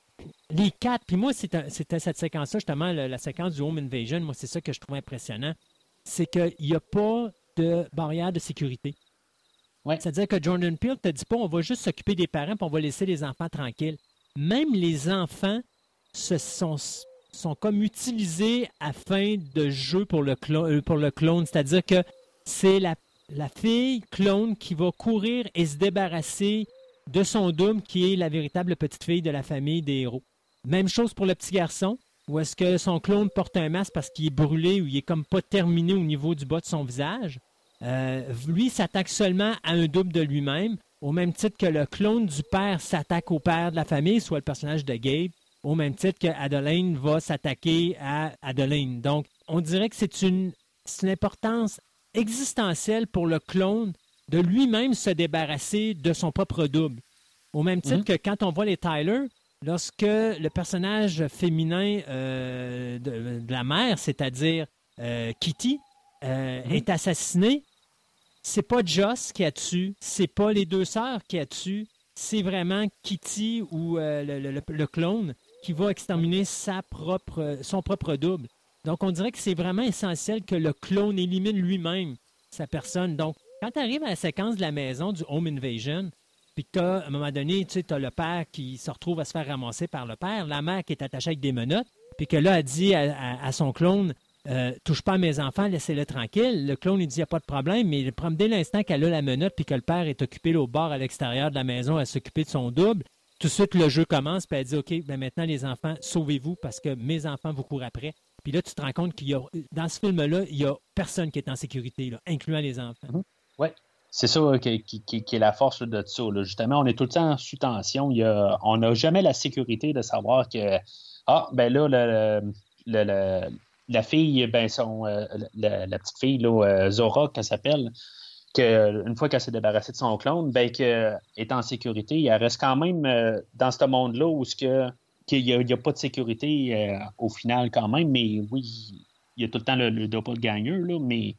les quatre, puis moi, c'était cette séquence-là, justement, la, séquence du Home Invasion, moi, c'est ça que je trouve impressionnant. C'est qu'il n'y a pas de barrière de sécurité. C'est-à-dire que Jordan Peele ne te dit pas on va juste s'occuper des parents et on va laisser les enfants tranquilles. Même les enfants se sont, sont comme utilisés afin de jeu pour le, euh, pour le clone. C'est-à-dire que c'est la, fille clone qui va courir et se débarrasser de son double, qui est la véritable petite fille de la famille des héros. Même chose pour le petit garçon, où est-ce que son clone porte un masque parce qu'il est brûlé ou il est comme pas terminé au niveau du bas de son visage. Euh, lui s'attaque seulement à un double de lui-même, au même titre que le clone du père s'attaque au père de la famille, soit le personnage de Gabe, au même titre que Adeline va s'attaquer à Adeline. Donc, on dirait que c'est une, une importance existentielle pour le clone de lui-même se débarrasser de son propre double. Au même titre mhm. que quand on voit les Tyler, lorsque le personnage féminin euh, de, la mère, c'est-à-dire euh, Kitty, euh, mhm. est assassiné, c'est pas Joss qui a tué, c'est pas les deux sœurs qui a tué, c'est vraiment Kitty ou le, clone qui va exterminer sa propre, son propre double. Donc, on dirait que c'est vraiment essentiel que le clone élimine lui-même sa personne. Donc, quand tu arrives à la séquence de la maison du Home Invasion, puis que à un moment donné, tu as le père qui se retrouve à se faire ramasser par le père, la mère qui est attachée avec des menottes, puis que là, elle dit à, son clone euh, Touche pas à mes enfants, laissez-le tranquille. Le clone, il dit Il n'y a pas de problème, mais dès l'instant qu'elle a la menotte, puis que le père est occupé au bord à l'extérieur de la maison à s'occuper de son double, tout de suite, le jeu commence, puis elle dit OK, ben maintenant, les enfants, sauvez-vous parce que mes enfants vous courent après. Puis là, tu te rends compte qu'il y a, dans ce film-là, il n'y a personne qui est en sécurité, là, incluant les enfants. Mhm. Oui. C'est ça qui, est la force de ça. Justement, on est tout le temps sous tension. Il on n'a jamais la sécurité de savoir que, ah, ben là, la fille, ben son, euh, la, petite fille, là, euh, Zora, qu'elle s'appelle, qu'une fois qu'elle s'est débarrassée de son clone, ben, qu'elle est en sécurité. Elle reste quand même euh, dans ce monde-là où ce que qu'il n'y a, pas de sécurité euh, au final quand même, mais oui, il y a tout le temps le, le doppelganger, là, mais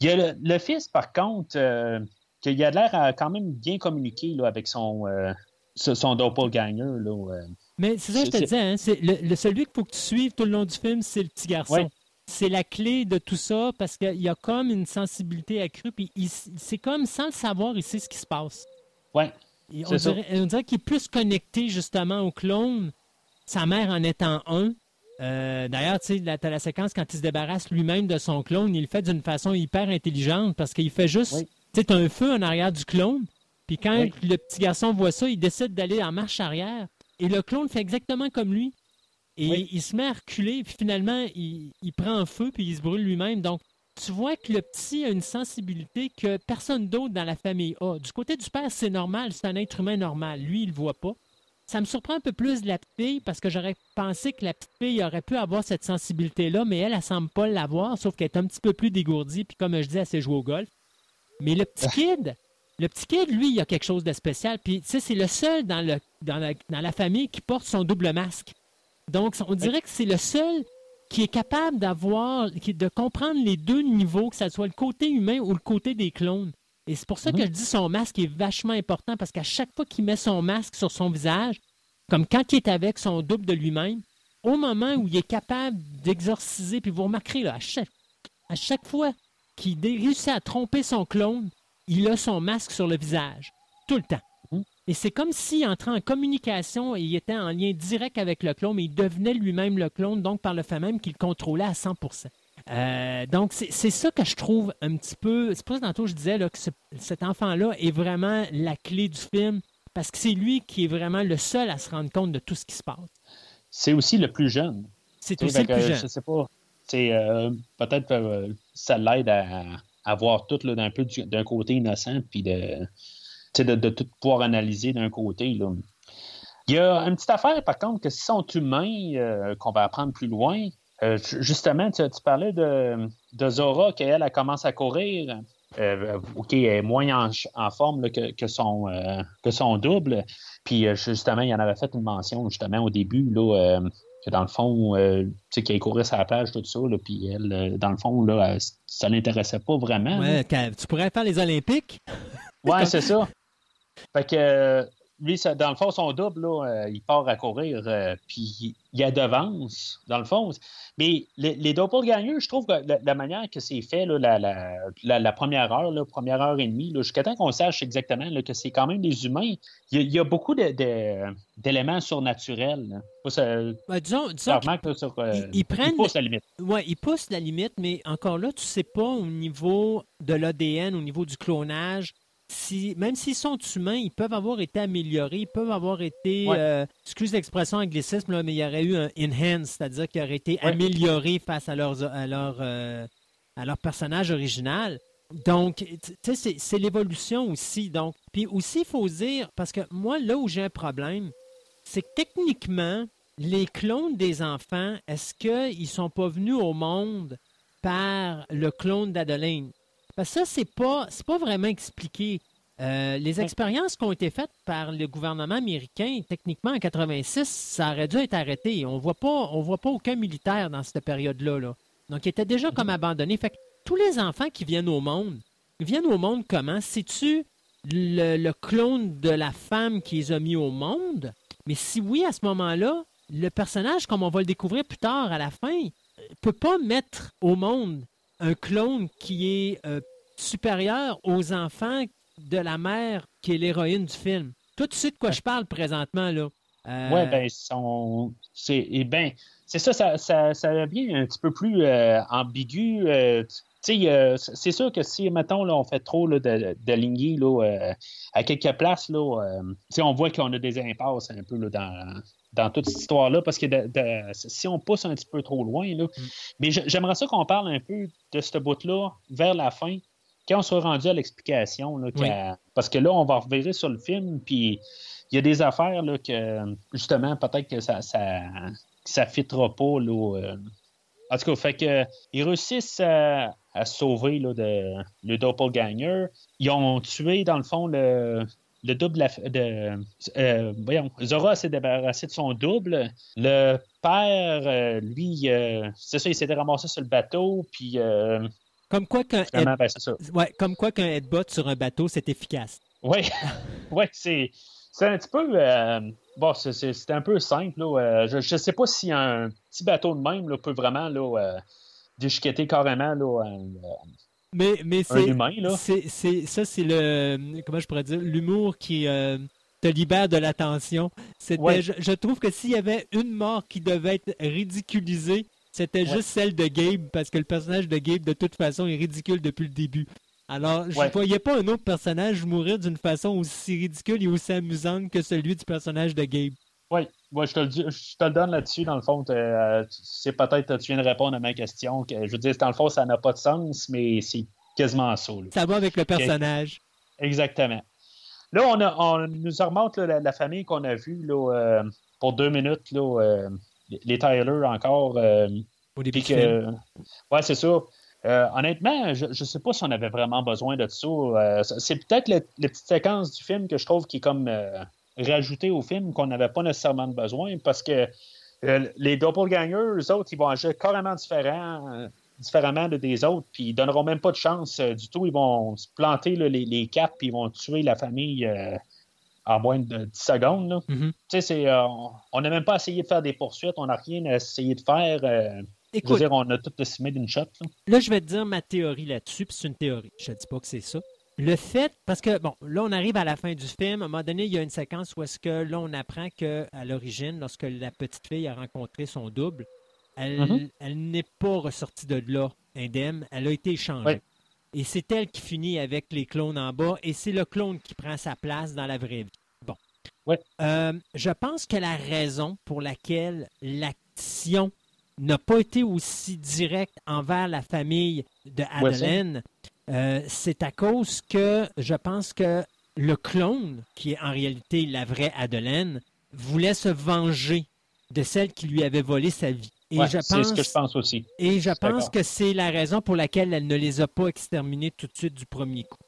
il y a le, fils, par contre, euh, qu'il a l'air à quand même bien communiquer là, avec son, euh, son doppelganger. Là, mais c'est ça que je te disais, hein, le, celui qu'il faut que tu suives tout le long du film, c'est le petit garçon. C'est la clé de tout ça parce qu'il y a comme une sensibilité accrue, puis c'est comme sans le savoir, il sait ce qui se passe. Ouais. on, dirait, on dirait qu'il est plus connecté justement au clone sa mère en étant un. Euh, d'ailleurs, tu sais, la, séquence quand il se débarrasse lui-même de son clone, il le fait d'une façon hyper intelligente parce qu'il fait juste, tu sais, un feu en arrière du clone. Puis quand le petit garçon voit ça, il décide d'aller en marche arrière. Et le clone fait exactement comme lui. Et il se met à reculer, puis finalement, il, il prend feu, puis il se brûle lui-même. Donc, tu vois que le petit a une sensibilité que personne d'autre dans la famille a. Du côté du père, c'est normal, c'est un être humain normal. Lui, il le voit pas. Ça me surprend un peu plus de la petite fille parce que j'aurais pensé que la petite fille aurait pu avoir cette sensibilité-là, mais elle, elle semble pas l'avoir, sauf qu'elle est un petit peu plus dégourdie, puis comme je dis, elle sait jouer au golf. Mais le petit kid, Le petit kid, lui, il a quelque chose de spécial. Puis, tu sais, c'est le seul dans, le, dans, la, dans la famille qui porte son double masque. Donc, on dirait que c'est le seul qui est capable d'avoir, de comprendre les deux niveaux, que ce soit le côté humain ou le côté des clones. Et c'est pour ça que mhm. je dis son masque est vachement important parce qu'à chaque fois qu'il met son masque sur son visage, comme quand il est avec son double de lui-même, au moment où il est capable d'exorciser, puis vous remarquerez, là, à, chaque, à chaque fois qu'il réussit à tromper son clone, il a son masque sur le visage. Tout le temps. Mhm. Et c'est comme s'il entrait en communication et il était en lien direct avec le clone, mais il devenait lui-même le clone, donc par le fait même qu'il contrôlait à 100 euh, donc, c'est ça que je trouve un petit peu. C'est pour ça que tantôt je disais là, que cet enfant-là est vraiment la clé du film parce que c'est lui qui est vraiment le seul à se rendre compte de tout ce qui se passe. C'est aussi le plus jeune. C'est aussi le plus jeune. Je sais pas. Euh, peut-être euh, ça l'aide à, voir tout d'un peu d'un côté innocent, puis de, de, tout pouvoir analyser d'un côté. Là. Il y a une petite affaire, par contre, que si sont humains, euh, qu'on va apprendre plus loin, justement, tu, parlais de, de Zora, qu'elle elle commence à courir. Euh, OK, elle est moins en, forme que, son, que son double. Puis justement, il y en avait fait une mention justement au début, là, que dans le fond, euh, tu sais, qu'elle courait sur la plage, tout ça, là, puis elle, euh, dans le fond, là, ça l'intéressait pas vraiment. Ouais, tu pourrais faire les Olympiques? ouais, c'est ça. Fait que lui, dans le fond, son double, là, euh, il part à courir, euh, puis il y a devance, dans le fond. Mais les, les gagneux, je trouve que la, manière que c'est fait, la, la, première heure, la première heure et demie, jusqu'à temps qu'on sache exactement que c'est quand même des humains, il y, a, beaucoup d'éléments surnaturels. Ben, disons, disons euh, ils, poussent la limite. Oui, ils poussent la limite, mais encore là, tu ne sais pas au niveau de l'ADN, au niveau du clonage, même s'ils sont humains, ils peuvent avoir été améliorés, ils peuvent avoir été, euh, excuse l'expression anglicisme, mais il y aurait eu un enhance, c'est-à-dire qu'ils auraient été améliorés face à, leur, à, leur, euh, à leur personnage original. Donc, tu sais, c'est l'évolution aussi. Donc, puis aussi, il faut dire, parce que moi, là où j'ai un problème, c'est que techniquement, les clones des enfants, est-ce qu'ils ne sont pas venus au monde par le clone d'Adeline? Parce que ça, c'est pas, pas vraiment expliqué. Euh, les expériences qui ont été faites par le gouvernement américain, techniquement en 86, ça aurait dû être arrêté. On voit pas, on voit pas aucun militaire dans cette période-là. Là. Donc, il était déjà comme abandonné. Fait que tous les enfants qui viennent au monde, viennent au monde comment? C'est-tu le, le, clone de la femme qui les a mis au monde? Mais si oui, à ce moment-là, le personnage, comme on va le découvrir plus tard à la fin, peut pas mettre au monde un clone qui est euh, supérieur aux enfants de la mère qui est l'héroïne du film. Tout de suite de quoi je parle présentement, là. Euh... Oui, ben, c'est eh ben, ça, ça, ça, ça, devient un petit peu plus euh, ambigu. Euh, c'est sûr que si, mettons, là, on fait trop là, de, là, à quelques places, là, on voit qu'on a des impasses un peu là, dans, dans toute cette histoire-là, parce que si on pousse un petit peu trop loin, là, mm. mais j'aimerais ça qu'on parle un peu de ce bout-là vers la fin, quand on sera rendu à l'explication, parce que là, on va revirer sur le film, puis il y a des affaires là, que, justement, peut-être que ça ça, ça fitera pas. Là, euh. En tout cas, fait que, ils réussissent à, sauver là, de, le doppelganger. Ils ont tué, dans le fond, le, le double de. Euh, voyons, Zora s'est débarrassé de son double. Le père, euh, lui, euh, c'est ça, il s'était ramassé sur le bateau, puis. comme quoi qu'un ben, ouais, comme quoi qu'un headbutt sur un bateau, c'est efficace. Oui, ouais, c'est. C'est un petit peu. bon, c'est un peu simple. Là, je ne sais pas si un petit bateau de même là, peut vraiment là, déchiqueter carrément là, mais, mais c'est, c'est, ça, c'est le, comment je pourrais dire, l'humour qui euh, te libère de l'attention. C'était, je, trouve que s'il y avait une mort qui devait être ridiculisée, c'était juste celle de Gabe, parce que le personnage de Gabe, de toute façon, est ridicule depuis le début. Alors, je ne voyais pas un autre personnage mourir d'une façon aussi ridicule et aussi amusante que celui du personnage de Gabe. Oui, je, te le je te le donne là-dessus. Dans le fond, euh, c'est peut-être tu viens de répondre à ma question. Que, je veux dire, dans le fond, ça n'a pas de sens, mais c'est quasiment ça. Ça va avec le personnage. Exactement. Là, on, a, on nous remonte la, famille qu'on a vue là, euh, pour deux minutes. Là, euh, les Tyler encore. Au début que, Ouais, c'est ça. Euh, honnêtement, je ne sais pas si on avait vraiment besoin de ça. Euh, c'est peut-être les petites séquences du film que je trouve qui est comme euh, rajoutée au film qu'on n'avait pas nécessairement besoin parce que les doppelgangers, eux autres, ils vont agir carrément différent, différemment de des autres, puis ils donneront même pas de chance du tout. Ils vont se planter les, les, quatre, puis ils vont tuer la famille en moins de 10 secondes. Mm-hmm. on n'a même pas essayé de faire des poursuites, on n'a rien essayé de faire. Écoute, je veux dire, on a tout décimé d'une shot. Là. je vais te dire ma théorie là-dessus, puis c'est une théorie. Je ne dis pas que c'est ça. Le fait, parce que, bon, là, on arrive à la fin du film. À un moment donné, il y a une séquence où est-ce que là, on apprend qu'à l'origine, lorsque la petite fille a rencontré son double, elle, mm-hmm. n'est pas ressortie de là indemne. Elle a été échangée. Et c'est elle qui finit avec les clones en bas, et c'est le clone qui prend sa place dans la vraie vie. Bon. Euh, je pense que la raison pour laquelle l'action n'a pas été aussi direct envers la famille de Adeline, euh, c'est à cause que je pense que le clone, qui est en réalité la vraie Adeline, voulait se venger de celle qui lui avait volé sa vie. Et je pense, c'est ce que je pense aussi. Et je pense que c'est la raison pour laquelle elle ne les a pas exterminés tout de suite du premier coup.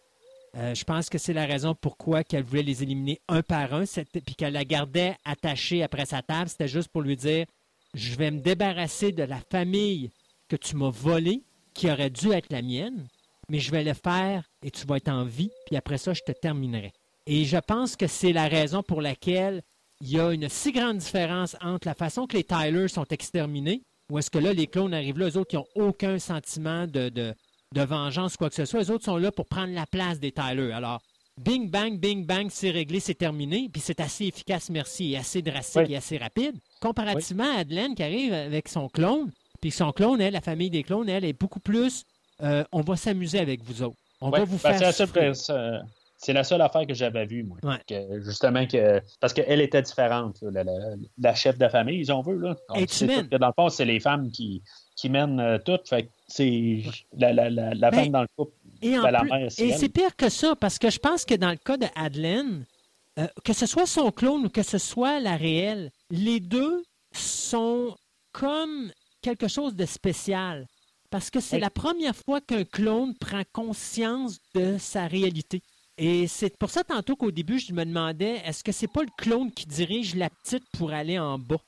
Euh, je pense que c'est la raison pourquoi qu'elle voulait les éliminer un par un, puis qu'elle la gardait attachée après sa table. C'était juste pour lui dire je vais me débarrasser de la famille que tu m'as volée, qui aurait dû être la mienne, mais je vais le faire et tu vas être en vie, puis après ça, je te terminerai. Et je pense que c'est la raison pour laquelle il y a une si grande différence entre la façon que les Tyler sont exterminés, ou est-ce que là, les clones arrivent là, eux autres, qui n'ont aucun sentiment de, de, de vengeance, quoi que ce soit. Les autres sont là pour prendre la place des Tyler. Alors, bing, bang, bing, bang, c'est réglé, c'est terminé, puis c'est assez efficace, merci, et assez drastique et assez rapide. Comparativement à Adelaine qui arrive avec son clone, puis son clone, elle, la famille des clones, elle, est beaucoup plus euh, on va s'amuser avec vous autres. On va vous ben, faire. C'est la, seule affaire que j'avais vue, moi. justement, que, parce qu'elle était différente, la, chef de famille, ils ont vu. Là. dans le fond, c'est les femmes qui, qui mènent euh, tout. Fait c'est la, la, la, femme dans le couple. Et, et c'est pire que ça, parce que je pense que dans le cas de Adelaine, euh, que ce soit son clone ou que ce soit la réelle, les deux sont comme quelque chose de spécial. Parce que c'est la première fois qu'un clone prend conscience de sa réalité. Et c'est pour ça tantôt qu'au début, je me demandais, est-ce que c'est pas le clone qui dirige la petite pour aller en bas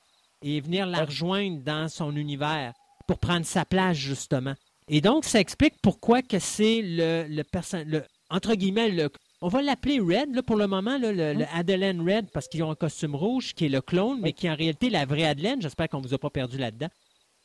et venir la rejoindre dans son univers pour prendre sa place, justement? Et donc, ça explique pourquoi que c'est le, le, le, entre guillemets, le, on va l'appeler Red là, pour le moment, le, le, Madeleine Red, parce qu'ils ont un costume rouge qui est le clone, mais qui est en réalité la vraie Adelaine. J'espère qu'on ne vous a pas perdu là-dedans.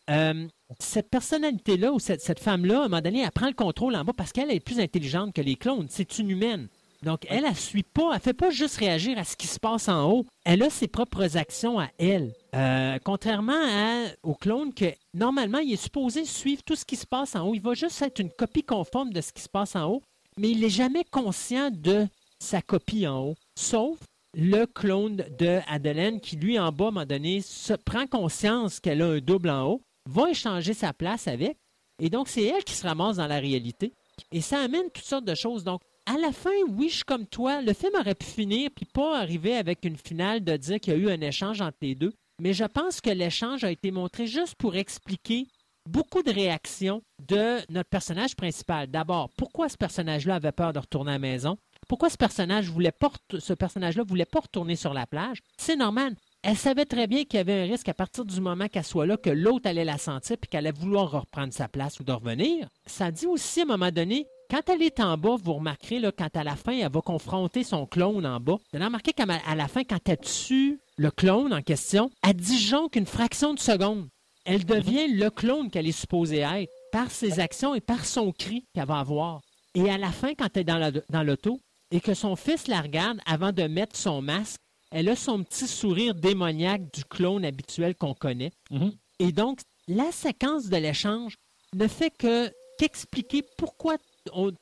Euh, cette personnalité-là, ou cette, femme-là, à un moment donné, elle prend le contrôle en bas parce qu'elle est plus intelligente que les clones. C'est une humaine. Donc, elle, elle ne suit pas, elle ne fait pas juste réagir à ce qui se passe en haut. Elle a ses propres actions à elle. Euh, contrairement au clone que, normalement, il est supposé suivre tout ce qui se passe en haut. Il va juste être une copie conforme de ce qui se passe en haut mais il n'est jamais conscient de sa copie en haut, sauf le clone de Adeline qui, lui, en bas, à un moment donné, se prend conscience qu'elle a un double en haut, va échanger sa place avec, et donc c'est elle qui se ramasse dans la réalité. Et ça amène toutes sortes de choses. Donc, à la fin, oui, je suis comme toi. Le film aurait pu finir puis pas arriver avec une finale de dire qu'il y a eu un échange entre les deux. Mais je pense que l'échange a été montré juste pour expliquer beaucoup de réactions de notre personnage principal. D'abord, pourquoi ce personnage-là avait peur de retourner à la maison? Pourquoi ce personnage voulait pas, ce personnage-là voulait pas retourner sur la plage? C'est normal. Elle savait très bien qu'il y avait un risque à partir du moment qu'elle soit là, que l'autre allait la sentir puis qu'elle allait vouloir reprendre sa place ou de revenir. Ça dit aussi à un moment donné, quand elle est en bas, vous remarquerez, quand à la fin, elle va confronter son clone en bas, vous allez remarquer qu'à la fin, quand elle tue le clone en question, elle disjonque qu'une fraction de seconde elle devient le clone qu'elle est supposée être par ses actions et par son cri qu'elle va avoir. Et à la fin, quand elle est dans l'auto et que son fils la regarde avant de mettre son masque, elle a son petit sourire démoniaque du clone habituel qu'on connaît. Mhm. Et donc, la séquence de l'échange ne fait que qu'expliquer pourquoi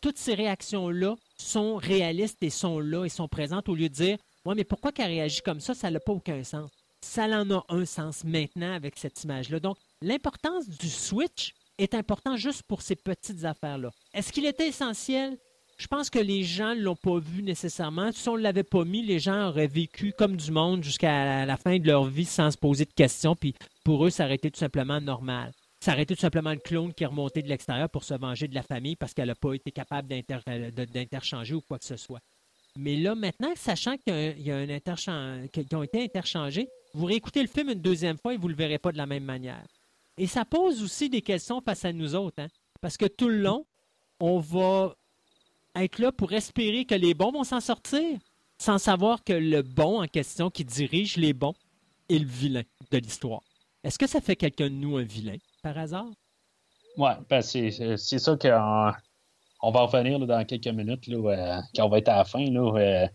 toutes ces réactions-là sont réalistes et sont là et sont présentes au lieu de dire Ouais, mais pourquoi qu'elle réagit comme ça, ça n'a pas aucun sens ça en a un sens maintenant avec cette image-là. Donc, l'importance du switch est important juste pour ces petites affaires-là. Est-ce qu'il était essentiel? Je pense que les gens ne l'ont pas vu nécessairement. Si on ne l'avait pas mis, les gens auraient vécu comme du monde jusqu'à la fin de leur vie sans se poser de questions, puis pour eux, ça aurait été tout simplement normal. ça aurait été tout simplement le clone qui est remonté de l'extérieur pour se venger de la famille parce qu'elle n'a pas été capable d'interchanger ou quoi que ce soit. Mais là, maintenant, sachant qu'il y a, un interchange, qu'ils ont été interchangés, vous réécoutez le film une deuxième fois et vous ne le verrez pas de la même manière. Et ça pose aussi des questions face à nous autres, hein? parce que tout le long, on va être là pour espérer que les bons vont s'en sortir, sans savoir que le bon en question qui dirige les bons est le vilain de l'histoire. Est-ce que ça fait quelqu'un de nous un vilain, par hasard? Oui, ben c'est ça qu'on on va revenir dans quelques minutes, là, euh, quand on va être à la fin. Euh,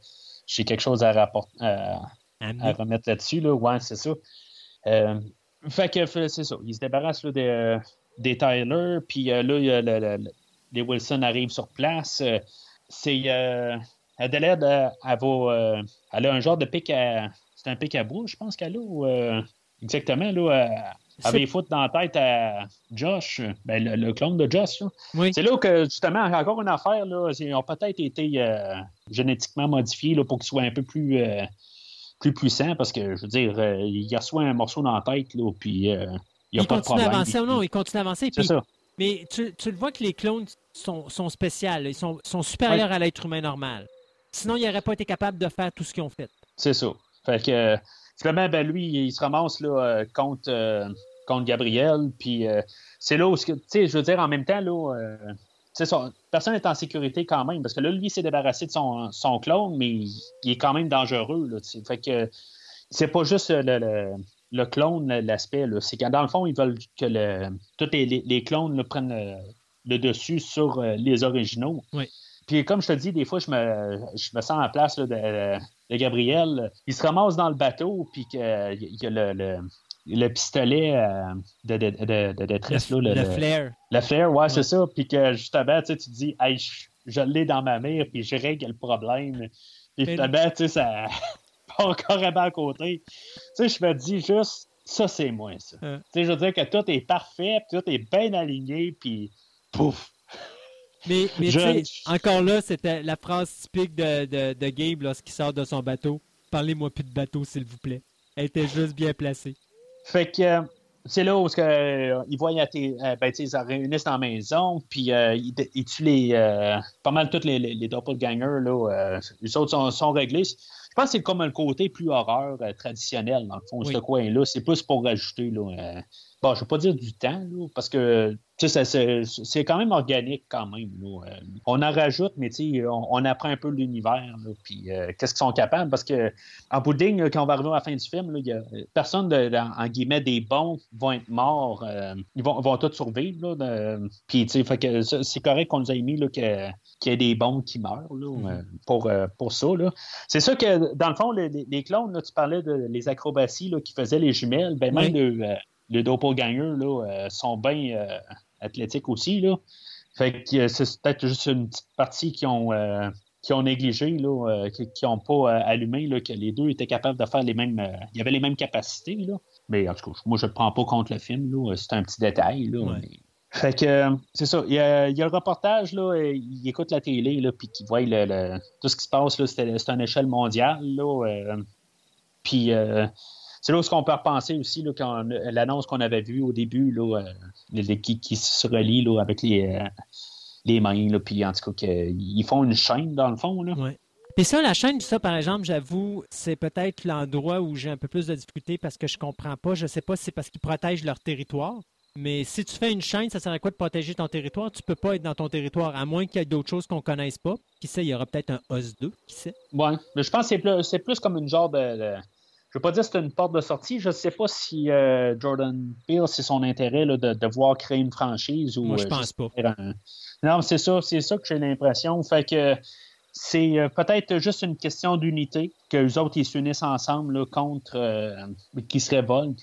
j'ai quelque chose à, rapporter, à remettre là-dessus. Là. Ouais, c'est ça. Euh, fait que c'est ça. Il se débarrasse des, des Tyler, puis là, les Wilson arrivent sur place. c'est Adelaide, elle, va, elle a un genre de pic à. C'est un pic à bout, je pense qu'elle a. exactement, là. avait foutre dans la tête à Josh, ben, le, clone de Josh. C'est là que, justement, encore une affaire, là, ils ont peut-être été euh, génétiquement modifiés là, pour qu'ils soient un peu plus, euh, plus puissants, parce que, je veux dire, euh, il a soit un morceau dans la tête, là, puis il n'y a pas de problème. Avancer, non, il continue à avancer. C'est ça. Mais tu, tu, le vois que les clones sont, sont spéciaux, ils sont, sont supérieurs à l'être humain normal. Sinon, ils n'auraient pas été capables de faire tout ce qu'ils ont fait. C'est ça. Fait que, finalement, ben, lui, il se ramasse là, contre contre Gabriel. Puis euh, c'est là où, tu sais, je veux dire, en même temps, là, euh, personne n'est en sécurité quand même, parce que là, lui, s'est débarrassé de son, son, clone, mais il, est quand même dangereux. Là, fait que c'est pas juste le, le, clone, l'aspect, c'est que dans le fond, ils veulent que le, tous les, les clones prennent le, dessus sur euh, les originaux. Puis comme je te dis, des fois, je me, je me sens en place de, de, Gabriel. Il se ramasse dans le bateau, puis qu'il y a le, le pistolet euh, de, de, de, détresse. Le, là, le, flair. Le flair, ouais, c'est ça. Puis que justement, tu te dis, hey, je, l'ai dans ma mire, puis je règle le problème. Puis finalement, tu sais, ça part carrément à côté. Tu sais, je me dis juste, ça, c'est moi, ça. Tu sais, je veux dire que tout est parfait, puis tout est bien aligné, puis pouf. Mais, mais tu sais, encore là, c'était la phrase typique de, de, de Gabe lorsqu'il sort de son bateau. Parlez-moi plus de bateau, s'il vous plaît. Elle était juste bien placée. Fait que euh, c'est là où euh, ils voient euh, ben, ils se réunissent dans la maison, puis ils, tuent les, pas mal tous les, les, doppelgangers. Là, les autres sont, réglés. Je pense que c'est comme un côté plus horreur traditionnel, dans le fond, ce coin-là. C'est plus pour rajouter là, bon, je ne veux pas dire du temps, parce que c'est quand même organique quand même. Euh, on en rajoute, mais on, on apprend un peu l'univers, puis euh, qu'est-ce qu'ils sont capables, parce que en bout quand on va arriver à la fin du film, y a, personne, de, en, guillemets, des bons vont être morts, euh, ils vont, vont tous survivre. puis c'est correct qu'on nous ait mis qu'il y ait des bons qui meurent mm-hmm. pour, pour ça. C'est ça que, dans le fond, les, clones, tu parlais de les acrobaties qui faisaient les jumelles, ben, même de les doppelgangers là, euh, sont bien euh, athlétiques aussi. Là. Fait que euh, c'est peut-être juste une petite partie qui ont, qui ont négligé, là, qui n'ont pas allumé, là, que les deux étaient capables de faire les mêmes. il y avait les mêmes capacités. Là. Mais en tout cas, moi, je ne prends pas contre le film. Là. C'est un petit détail. Là, Fait que c'est ça. Il y, a, le reportage, là, il écoute la télé, là, puis qu'il voit tout ce qui se passe, là, c'est, une échelle mondiale. Là, puis c'est là où on peut repenser aussi l'annonce qu'on avait vue au début, là, euh, qui, se relie là, avec les, euh, les mains, là, puis en tout cas, ils font une chaîne dans le fond. Là. Puis ça, la chaîne, ça, par exemple, j'avoue, c'est peut-être l'endroit où j'ai un peu plus de difficulté parce que je comprends pas. Je sais pas si c'est parce qu'ils protègent leur territoire. Mais si tu fais une chaîne, ça sert à quoi de protéger ton territoire? Tu peux pas être dans ton territoire, à moins qu'il y ait d'autres choses qu'on connaisse pas. Qui sait, il y aura peut-être un OS 2, qui sait? Oui, mais je pense que c'est plus, plus, comme une genre de je ne veux pas dire que c'est une porte de sortie. Je ne sais pas si euh, Jordan Peele, c'est son intérêt de, de, voir créer une franchise. Ou, Moi, je euh, pense pas. Non, c'est ça, c'est ça que j'ai l'impression. Fait que c'est euh, peut-être juste une question d'unité, que les autres ils s'unissent ensemble contre, qui se révoltent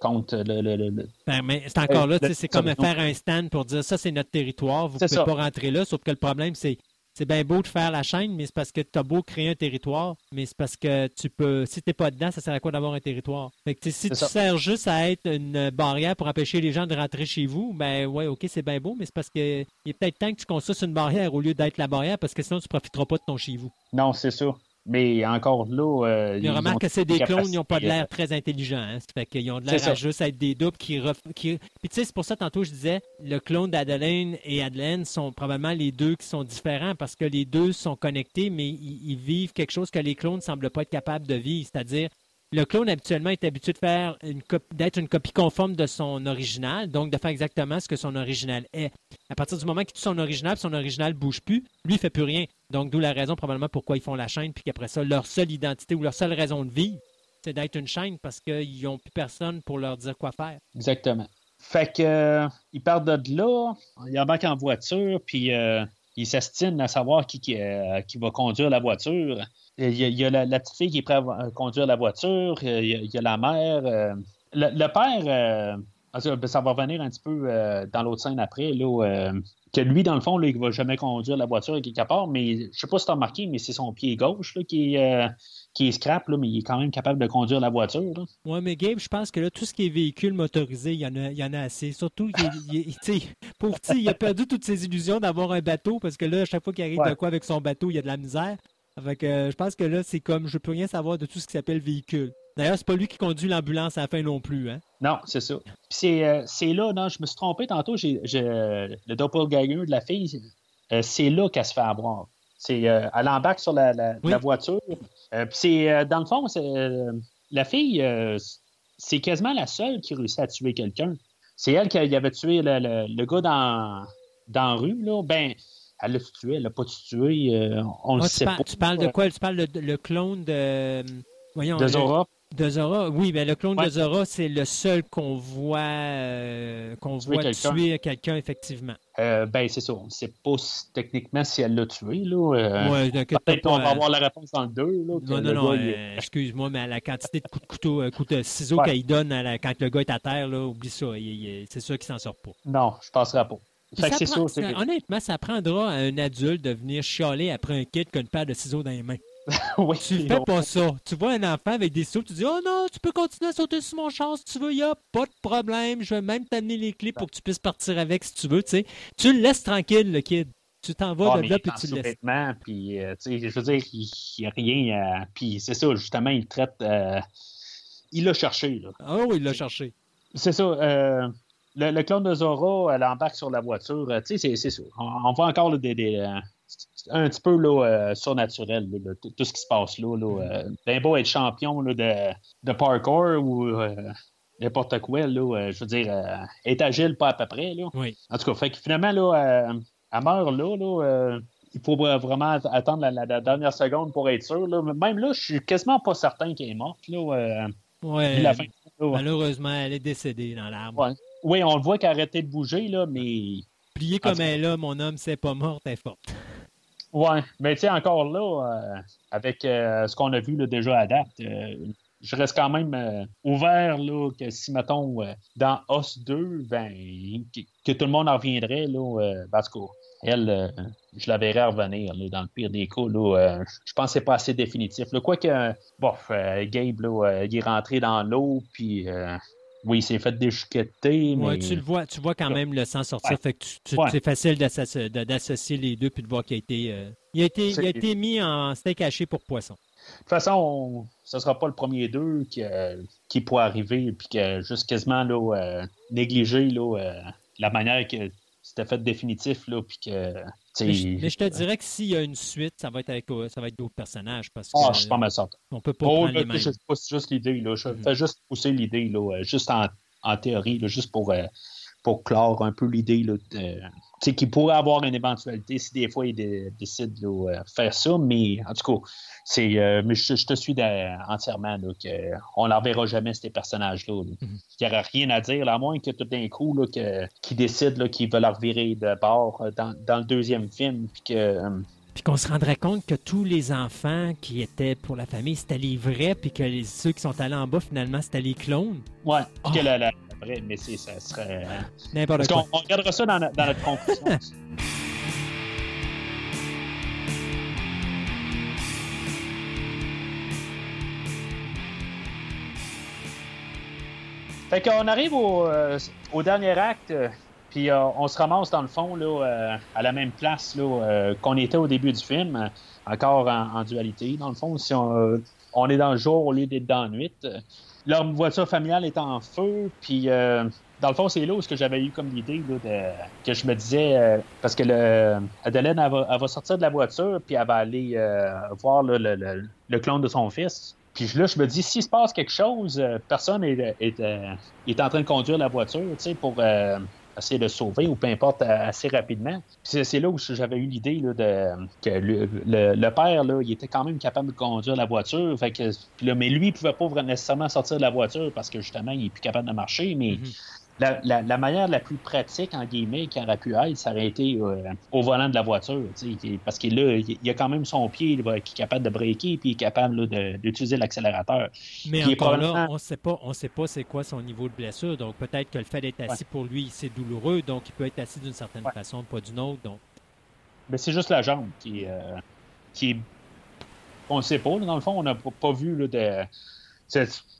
contre le. Ben, mais c'est encore là, c'est comme faire un stand pour dire ça, c'est notre territoire, vous ne pouvez pas rentrer là, sauf que le problème, c'est c'est bien beau de faire la chaîne, mais c'est parce que tu as beau créer un territoire, mais c'est parce que tu peux. Si t'es pas dedans, ça sert à quoi d'avoir un territoire? Fait que, si tu sers juste à être une barrière pour empêcher les gens de rentrer chez vous, ben ouais, ok, c'est bien beau, mais c'est parce que il est peut-être temps que tu construises une barrière au lieu d'être la barrière, parce que sinon tu profiteras pas de ton chez vous. Non, c'est ça. Mais encore là. Euh, il remarque que c'est des clones, ils n'ont pas de l'air très intelligents. Hein? Fait qu'ils ont de l'air à juste être des doubles qui. qui... Puis tu sais, c'est pour ça, tantôt, je disais, le clone d'Adeline et Adeline sont probablement les deux qui sont différents parce que les deux sont connectés, mais ils, vivent quelque chose que les clones ne semblent pas être capables de vivre. C'est-à-dire, le clone habituellement est habitué de faire une d'être une copie conforme de son original, donc de faire exactement ce que son original est. À partir du moment qu'il tue son original, son original bouge plus, lui ne fait plus rien. Donc d'où la raison probablement pourquoi ils font la chaîne, puis qu'après ça, leur seule identité ou leur seule raison de vivre, c'est d'être une chaîne parce qu'ils n'ont plus personne pour leur dire quoi faire. Exactement. Fait que euh, ils partent de là, ils embarquent en voiture, puis euh, ils s'estinent à savoir qui, qui euh, va conduire la voiture. Il y a, la, petite fille qui est prête à conduire la voiture, il y a, la mère. Euh, le, père, euh, ça va revenir un petit peu euh, dans l'autre scène après, là, que lui, dans le fond, là, il ne va jamais conduire la voiture quelque part, mais je ne sais pas si tu as remarqué, mais c'est son pied gauche là, qui, est, qui est scrap, là, mais il est quand même capable de conduire la voiture. Oui, mais Gabe, je pense que là, tout ce qui est véhicule motorisé, il y en a, il y en a assez. Surtout, il, pour il a perdu toutes ses illusions d'avoir un bateau, parce que là, à chaque fois qu'il arrive de quoi avec son bateau, il y a de la misère. Fait euh, je pense que là, c'est comme je ne peux rien savoir de tout ce qui s'appelle véhicule. D'ailleurs, c'est pas lui qui conduit l'ambulance à la fin non plus. Hein? Non, c'est ça. Puis euh, c'est, là, non, je me suis trompé tantôt, j'ai, le doppelganger de la fille, euh, c'est là qu'elle se fait avoir. C'est, elle embarque sur la, voiture. puis c'est, dans le fond, la fille, c'est quasiment la seule qui réussit à tuer quelqu'un. C'est elle qui avait tué le, gars dans, dans la rue. Là. Ben, elle l'a tué, elle l'a pas tué, euh, on le ah, sait pas. Tu parles de quoi? Tu parles de, le clone de... Voyons, de Zora? de Zora, oui, mais le clone de Zora, c'est le seul qu'on voit, euh, qu'on voit tuer quelqu'un, effectivement. Euh, ben, c'est ça. On ne sait pas techniquement si elle l'a tué. Là. Peut-être qu'on va avoir la réponse dans le 2. non, non, non. Excuse-moi, mais la quantité de coups de couteau, coups de ciseaux qu'elle donne quand le gars est à terre, là, oublie ça. c'est sûr qu'il s'en sort pas. Non, je ne passerai pas honnêtement, ça prendra à un adulte de venir chialer après un kit qu'une paire de ciseaux dans les mains. oui, tu fais pas ça. Tu vois un enfant avec des ciseaux, tu dis Oh non, tu peux continuer à sauter sur mon char si tu veux, il a pas de problème. Je vais même t'amener les clés pour que tu puisses partir avec si tu veux. Tu le laisses tranquille, le kid. Tu t'en vas ah, de là puis tu le laisses. Puis, euh, je veux dire, il n'y a rien. puis c'est ça, justement, il traite. Euh, il l'a cherché. Là. Ah oui, il l'a cherché. C'est ça. Euh, le, clone de Zora, elle embarque sur la voiture. Euh, tu sais, c'est ça. On, voit encore des, euh, un petit peu là, euh, surnaturel, tout, ce qui se passe là. là ben beau être champion de, de, parkour ou n'importe quoi, là, je veux dire, être agile pas à peu près. Là. En tout cas, fait que finalement, là, elle meurt là. là il faut vraiment attendre la, dernière seconde pour être sûr. Là. Même là, je suis quasiment pas certain qu'elle est morte. Là, ouais, Malheureusement, elle est décédée dans l'arbre. Oui, on le voit qu'elle a arrêté de bouger, là, mais. Pliée comme elle est là, mon homme, c'est pas morte, elle est forte. Ouais, mais tu sais, encore là, euh, avec euh, ce qu'on a vu là, déjà à date, euh, je reste quand même ouvert là, que si, mettons, dans Os 2, ben, que, tout le monde en reviendrait, là, parce que elle, je la verrais revenir, là, dans le pire des cas. Là, je pense que c'est pas assez définitif. Quoique, bof, Gabe, là, il est rentré dans l'eau, puis oui, il s'est fait déchiqueter. Mais... tu le vois, tu vois quand même le sang sortir. Fait que c'est facile d'associer les deux puis de voir qu'il a été, euh, il a été, il a été mis en steak haché pour poisson. De toute façon, ce ne sera pas le premier d'eux qui, euh, qui pourrait arriver puis que juste quasiment là, euh, négliger là, la manière que c'était fait définitif là, puis que mais je, te dirais que s'il y a une suite, ça va être avec euh, ça va être d'autres personnages. Parce ah, je suis pas mal certain. On peut pas oh, prendre les mêmes. Je juste l'idée. Là. Je mm-hmm. fais juste pousser l'idée, là, euh, juste en, en théorie, là, juste pour, euh, pour clore un peu l'idée qu'il pourrait avoir une éventualité si des fois il décide de faire ça. Mais en tout cas, c'est, euh, mais je, te suis entièrement on ne verra jamais, ces personnages-là. Mhm. Il n'y aura rien à dire, à moins que tout d'un coup, là, que, qu'ils décident qu'ils veulent leur virer de bord euh, dans, dans le deuxième film. Puis que. Euh, puis qu'on se rendrait compte que tous les enfants qui étaient pour la famille, c'était les vrais, puis que les, ceux qui sont allés en bas, finalement, c'était les clones. Ouais, oh. que la, la, vraie, mais ça serait. N'importe quoi. On, on regardera ça dans, dans notre conclusion. Fait qu'on arrive au, euh, au, dernier acte. Puis on se ramasse dans le fond là, à la même place là, qu'on était au début du film, encore en, dualité. Dans le fond, si on, on, est dans le jour au lieu d'être dans la nuit. Leur voiture familiale est en feu, puis dans le fond, c'est là où j'avais eu comme l'idée que je me disais, euh, parce que le, Adeline, elle va, sortir de la voiture, puis elle va aller euh, voir le, clone de son fils. Puis là, je me dis, s'il se passe quelque chose, euh, personne est, est, en train de conduire la voiture, tu sais, pour essayer de sauver ou peu importe assez rapidement. C'est là où j'avais eu l'idée de que le, père là, il était quand même capable de conduire la voiture. Fait que, mais lui, il pouvait pas nécessairement sortir de la voiture parce que justement, il est plus capable de marcher. Mais mm-hmm la, manière la plus pratique, en guillemets, qui aurait pu être, ça aurait été euh, au volant de la voiture. Parce que là, il y a quand même son pied qui est capable de breaker puis il est capable d'utiliser l'accélérateur. Mais encore là, on sait pas, on sait pas c'est quoi son niveau de blessure. Donc peut-être que le fait d'être assis pour lui, c'est douloureux. Donc il peut être assis d'une certaine façon, pas d'une autre. Donc. Mais c'est juste la jambe qui, euh, qui On ne sait pas. Dans le fond, on n'a pas vu là, de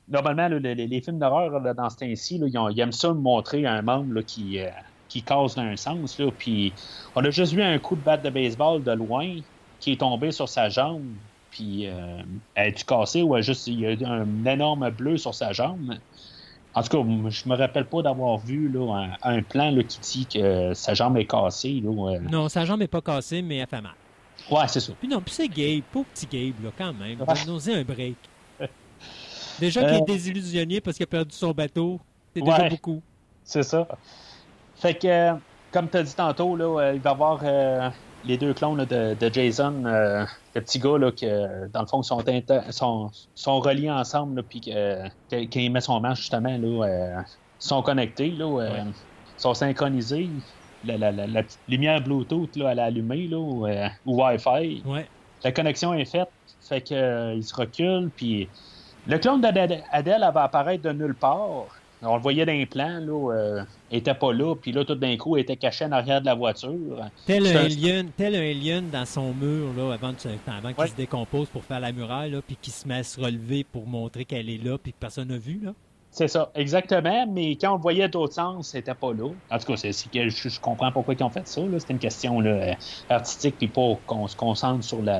normalement, les, films d'horreur dans ce temps-ci, ils, aiment ça montrer un membre qui, euh, qui casse d'un sens. puis on a juste vu un coup de batte de baseball de loin qui est tombé sur sa jambe. Puis euh, elle est cassée ou juste il y a un énorme bleu sur sa jambe? En tout cas, je me rappelle pas d'avoir vu un, plan qui dit que sa jambe est cassée. Euh. Non, sa jambe n'est pas cassée, mais elle fait mal. Ouais, c'est ça. Puis non, puis c'est Gabe, pauvre petit Gabe, là, quand même. Il a un break. Déjà qu'il est euh, désillusionné parce qu'il a perdu son bateau, c'est déjà beaucoup. C'est ça. Fait que, comme tu as dit tantôt, là, euh, il va y avoir euh, les deux clones de, Jason, le petit gars, là, que dans le fond, sont, sont, sont reliés ensemble, puis il met son manche, justement, là, sont connectés, là, sont synchronisés. La, lumière Bluetooth, là, elle est allumée, là, ou, Wi-Fi. La connexion est faite, fait qu'il se recule, puis le clone d'Adèle va apparaître de nulle part. On le voyait dans les plans, là, euh, était pas là, puis là, tout d'un coup, il était caché en arrière de la voiture. Tel un, alien, tel un alien dans son mur, là, avant, avant qu'il se décompose pour faire la muraille, là, puis qu'il se met à se relever pour montrer qu'elle est là, puis que personne n'a vu, là. C'est ça, exactement, mais quand on le voyait d'autres sens, c'était pas là. En tout cas, c'est, que je, comprends pourquoi ils ont fait ça, C'était une question là, artistique, puis pas qu'on se concentre sur la,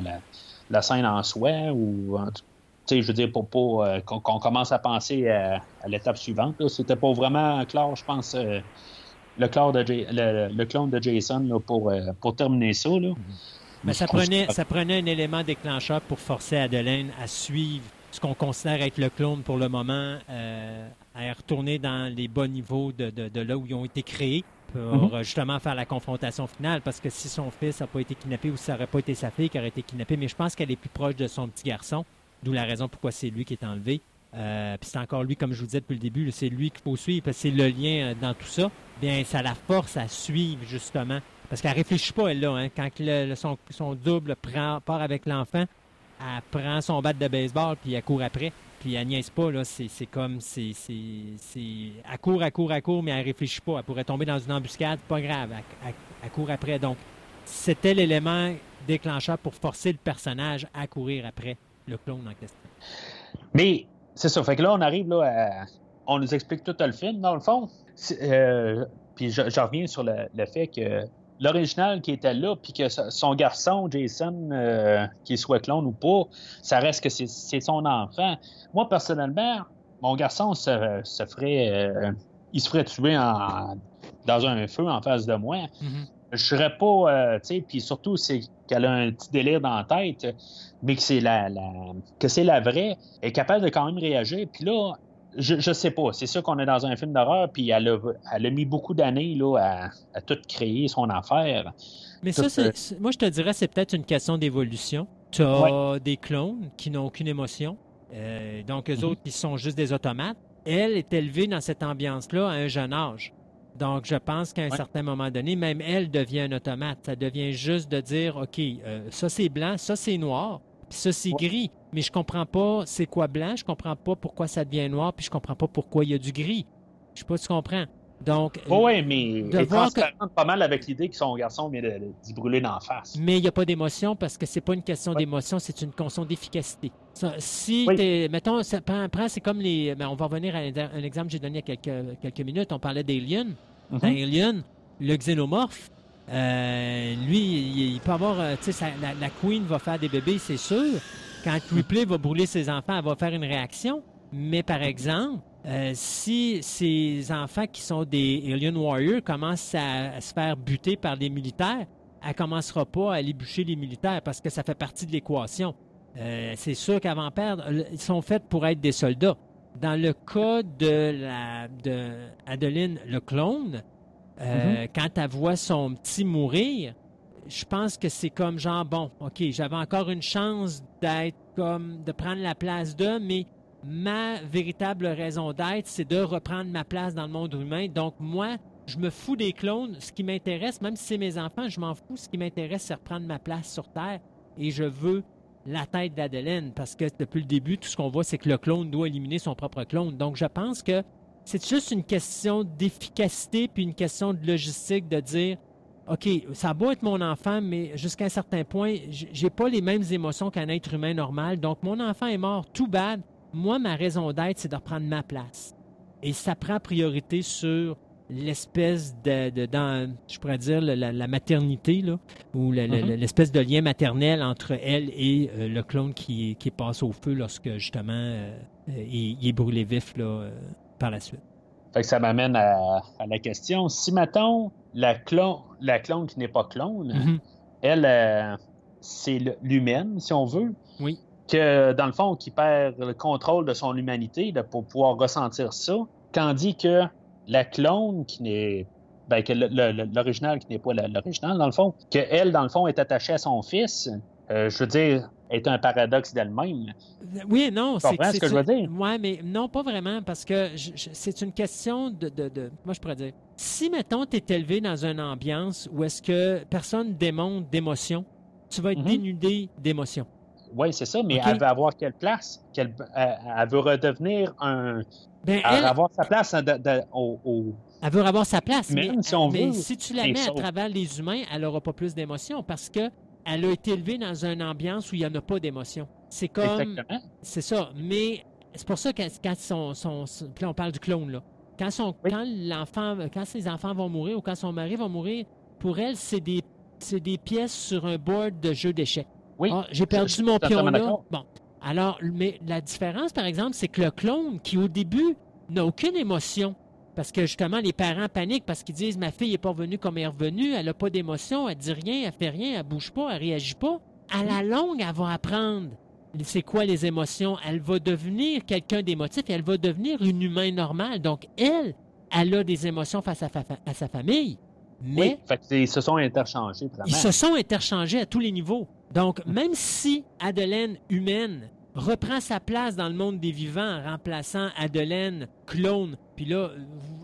la, scène en soi, ou en tout je veux dire, pour pas euh, qu'on commence à penser à, l'étape suivante. C'était pas vraiment clair, je pense, euh, le, de, le, clone de Jason pour, euh, pour terminer ça. Là. Mais ça prenait, ça prenait un élément déclencheur pour forcer Adeline à suivre ce qu'on considère être le clone pour le moment, à retourner dans les bas niveaux de, de, là où ils ont été créés pour mm-hmm. justement faire la confrontation finale. Parce que si son fils n'a pas été kidnappé ou si ça n'aurait pas été sa fille qui aurait été kidnappée, mais je pense qu'elle est plus proche de son petit garçon. D'où la raison pourquoi c'est lui qui est enlevé. Euh, puis c'est encore lui, comme je vous disais depuis le début, c'est lui qu'il faut suivre, parce que c'est le lien euh, dans tout ça. Bien, ça la force à suivre, justement. Parce qu'elle réfléchit pas, elle, là. Hein. Quand son, double prend, part avec l'enfant, elle prend son bat de baseball, puis elle court après. Puis elle niaise pas, là. C'est, comme, c'est, c'est, Elle court, elle court, elle court, mais elle réfléchit pas. Elle pourrait tomber dans une embuscade, pas grave. elle court après. Donc, c'était l'élément déclencheur pour forcer le personnage à courir après le clone en question. Mais c'est ça. Fait que là, on arrive là à... On nous explique tout le film, dans le fond. Euh, puis je, reviens sur le, fait que l'original qui était là, puis que son garçon, Jason, euh, qu'il soit clone ou pas, ça reste que c'est son enfant. Moi, personnellement, mon garçon se, ferait. Euh, il se ferait tuer dans un feu en face de moi. Mm-hmm je serais pas, euh, tu sais, puis surtout, c'est qu'elle a un petit délire dans la tête, mais que c'est la, que c'est la vraie, elle est capable de quand même réagir. Puis là, je, je sais pas, c'est sûr qu'on est dans un film d'horreur, puis elle a, elle a mis beaucoup d'années là, à, à, tout créer son affaire. Mais ça, c'est, euh, moi, je te dirais, c'est peut-être une question d'évolution. Tu as des clones qui n'ont aucune émotion, euh, donc eux mm-hmm. autres, ils sont juste des automates. Elle est élevée dans cette ambiance-là à un jeune âge. Donc, je pense qu'à un certain moment donné, même elle devient un automate. Ça devient juste de dire, OK, euh, ça c'est blanc, ça c'est noir, puis ça c'est gris. Mais je comprends pas c'est quoi blanc, je comprends pas pourquoi ça devient noir, puis je comprends pas pourquoi il y a du gris. Je sais pas si tu comprends. Donc, oui, mais de voir pas mal avec l'idée que son garçon vient d'y brûler d'en face. Mais il n'y a pas d'émotion parce que c'est pas une question d'émotion, c'est une question d'efficacité. Si mettons, prends, c'est comme les. Ben, on va revenir à un exemple que j'ai donné il y a quelques, quelques minutes. On parlait d'Alien. Dans mhm. Alien, le xénomorphe, euh, lui, il, peut avoir, euh, tu sais, la, la, Queen va faire des bébés, c'est sûr. Quand Ripley va brûler ses enfants, elle va faire une réaction. Mais par exemple, euh, si ces enfants qui sont des Alien Warriors commencent à, se faire buter par des militaires, elle ne commencera pas à aller bûcher les militaires parce que ça fait partie de l'équation. c'est sûr qu'avant perdre, ils sont faits pour être des soldats. Dans le cas de, la, de Adeline le clone, euh, mm-hmm. quand elle voit son petit mourir, je pense que c'est comme genre, bon, OK, j'avais encore une chance d'être comme, de prendre la place d'eux, mais ma véritable raison d'être, c'est de reprendre ma place dans le monde humain. Donc, moi, je me fous des clones. Ce qui m'intéresse, même si c'est mes enfants, je m'en fous. Ce qui m'intéresse, c'est reprendre ma place sur Terre. Et je veux la tête d'Adeline parce que depuis le début, tout ce qu'on voit, c'est que le clone doit éliminer son propre clone. Donc, je pense que c'est juste une question d'efficacité puis une question de logistique de dire OK, ça va être mon enfant, mais jusqu'à un certain point, j'ai pas les mêmes émotions qu'un être humain normal. Donc, mon enfant est mort, tout bad. Moi, ma raison d'être, c'est de reprendre ma place. Et ça prend priorité sur l'espèce de, dans, je pourrais dire, la, maternité, là, ou mm-hmm. l'espèce de lien maternel entre elle et euh, le clone qui, qui passe au feu lorsque, justement, euh, euh, il, est brûlé vif là, par la suite. Fait que ça m'amène à, la question. Si, mettons, la clone, la clone qui n'est pas clone, mm-hmm. elle, c'est l'humaine, si on veut. Oui. Que, dans le fond, qui perd le contrôle de son humanité pour pouvoir ressentir ça. Tandis que la clone qui n'est ben, que l'original qui n'est pas l'original, dans le fond, qu'elle, dans le fond, est attachée à son fils, euh, je veux dire, est un paradoxe d'elle-même. Oui, non, c'est ce que je veux dire? Oui, mais non, pas vraiment, parce que c'est une question de, Moi, je pourrais dire, si, mettons, tu es élevé dans une ambiance où est-ce que personne démontre d'émotion, tu vas être mm-hmm. dénudé d'émotion. Oui, c'est ça, mais elle veut avoir quelle place? elle, veut redevenir un. Ben, elle, veut avoir sa place au, Elle veut avoir sa place, mais, si, on veut, si tu la mets à travers les humains, elle n'aura pas plus d'émotion parce que elle a été élevée dans une ambiance où il n'y en a pas d'émotion. C'est comme. C'est ça. Mais c'est pour ça que quand son, son, on parle du clone, là. Quand, son, quand l'enfant, quand ses enfants vont mourir ou quand son mari va mourir, pour elle, c'est des, des pièces sur un board de jeu d'échecs. Oui. Ah, j'ai perdu mon pion là. Bon. Alors, mais la différence, par exemple, c'est que le clone, qui au début n'a aucune émotion, parce que justement, les parents paniquent parce qu'ils disent Ma fille n'est pas revenue comme elle est revenue, elle n'a pas d'émotion, elle dit rien, elle fait rien, elle bouge pas, elle réagit pas. À la longue, elle va apprendre c'est quoi les émotions. Elle va devenir quelqu'un d'émotif et elle va devenir une humaine normale. Donc, elle, elle a des émotions face à, à sa famille. Mais oui, ils se sont interchangés. Ils se sont interchangés à tous les niveaux. Donc, même si Adelaine humaine reprend sa place dans le monde des vivants en remplaçant Adelaine clone, puis là,